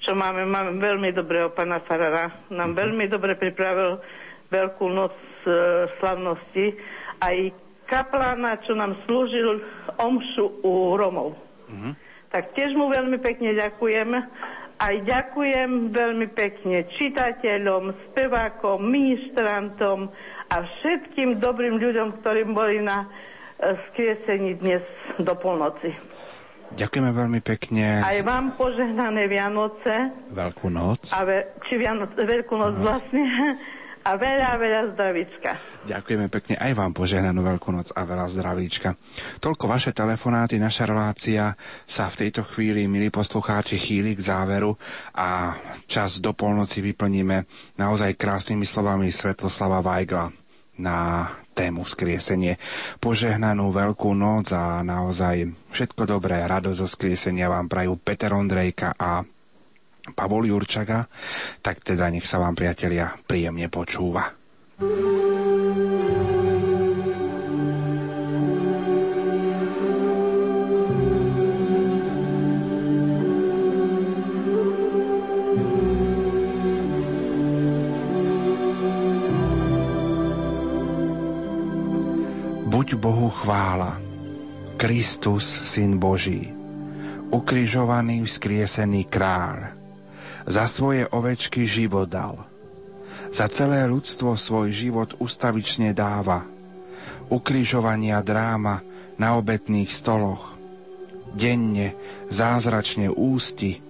čo máme, máme veľmi dobrého pána Farara. Nám uh-huh. veľmi dobre pripravil Veľkú noc e, slavnosti. Aj kaplána, čo nám slúžil omšu u Romov. Uh-huh. Tak tiež mu veľmi pekne ďakujem. Aj ďakujem veľmi pekne čitateľom, spevákom, ministrantom a všetkým dobrým ľuďom, ktorí boli na e, skriesení dnes do polnoci. Ďakujeme veľmi pekne. Aj vám požehnané Vianoce. Veľkú noc. A ve, či Vianoc, Veľkú noc, noc vlastne. A veľa, veľa zdravíčka. Ďakujeme pekne aj vám požehnanú Veľkú noc a veľa zdravíčka. Toľko vaše telefonáty, naša relácia sa v tejto chvíli, milí poslucháči, chýli k záveru a čas do polnoci vyplníme naozaj krásnymi slovami Svetloslava Vajgla na tému skriesenie. Požehnanú veľkú noc a naozaj všetko dobré, radosť zo skriesenia vám prajú Peter Ondrejka a Pavol Jurčaga, tak teda nech sa vám priatelia príjemne počúva. Buď Bohu chvála, Kristus, Syn Boží, ukrižovaný, vzkriesený kráľ, za svoje ovečky život dal. Za celé ľudstvo svoj život ustavične dáva. Ukrižovania dráma na obetných stoloch. Denne zázračne ústi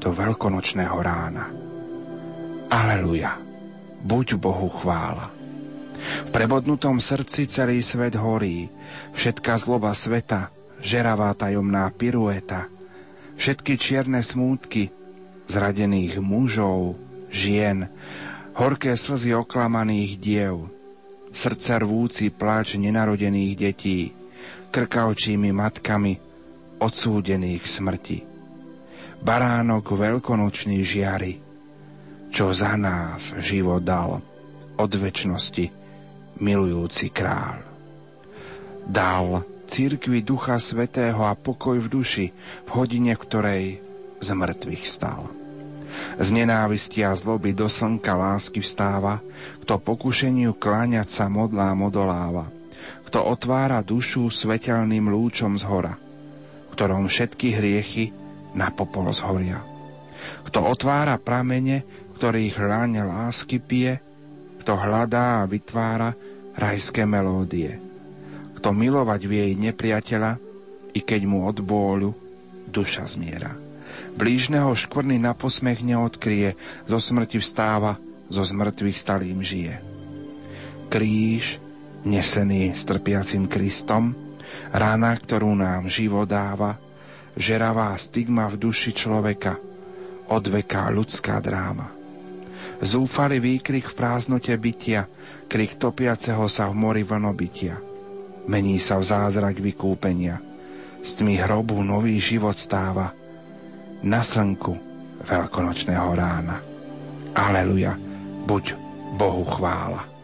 do veľkonočného rána. Aleluja, buď Bohu chvála. V prebodnutom srdci celý svet horí, všetká zloba sveta, žeravá tajomná pirueta, všetky čierne smútky zradených mužov, žien, horké slzy oklamaných diev, srdca rvúci pláč nenarodených detí, krkavčími matkami odsúdených smrti. Baránok veľkonočný žiary, čo za nás život dal od väčšnosti milujúci kráľ. Dal církvi Ducha Svetého a pokoj v duši v hodine, ktorej z mŕtvych stal. Z nenávisti a zloby do slnka lásky vstáva, kto pokušeniu kláňať sa modlá modoláva, kto otvára dušu svetelným lúčom z hora, ktorom všetky hriechy na popol zhoria. Kto otvára pramene, ktorých hláňa lásky pije, kto hľadá a vytvára rajské melódie, kto milovať vie jej nepriateľa, i keď mu od bóľu duša zmiera. Blížneho škvrny na posmech neodkrie, zo smrti vstáva, zo zmrtvých stalým žije. Kríž, nesený strpiacim Kristom, rána, ktorú nám život dáva, žeravá stigma v duši človeka, odveká ľudská dráma. Zúfalý výkrik v prázdnote bytia, krik topiaceho sa v mori vlnobytia. Mení sa v zázrak vykúpenia. Z tmy hrobu nový život stáva, na slnku veľkonočného rána. Aleluja, buď Bohu chvála.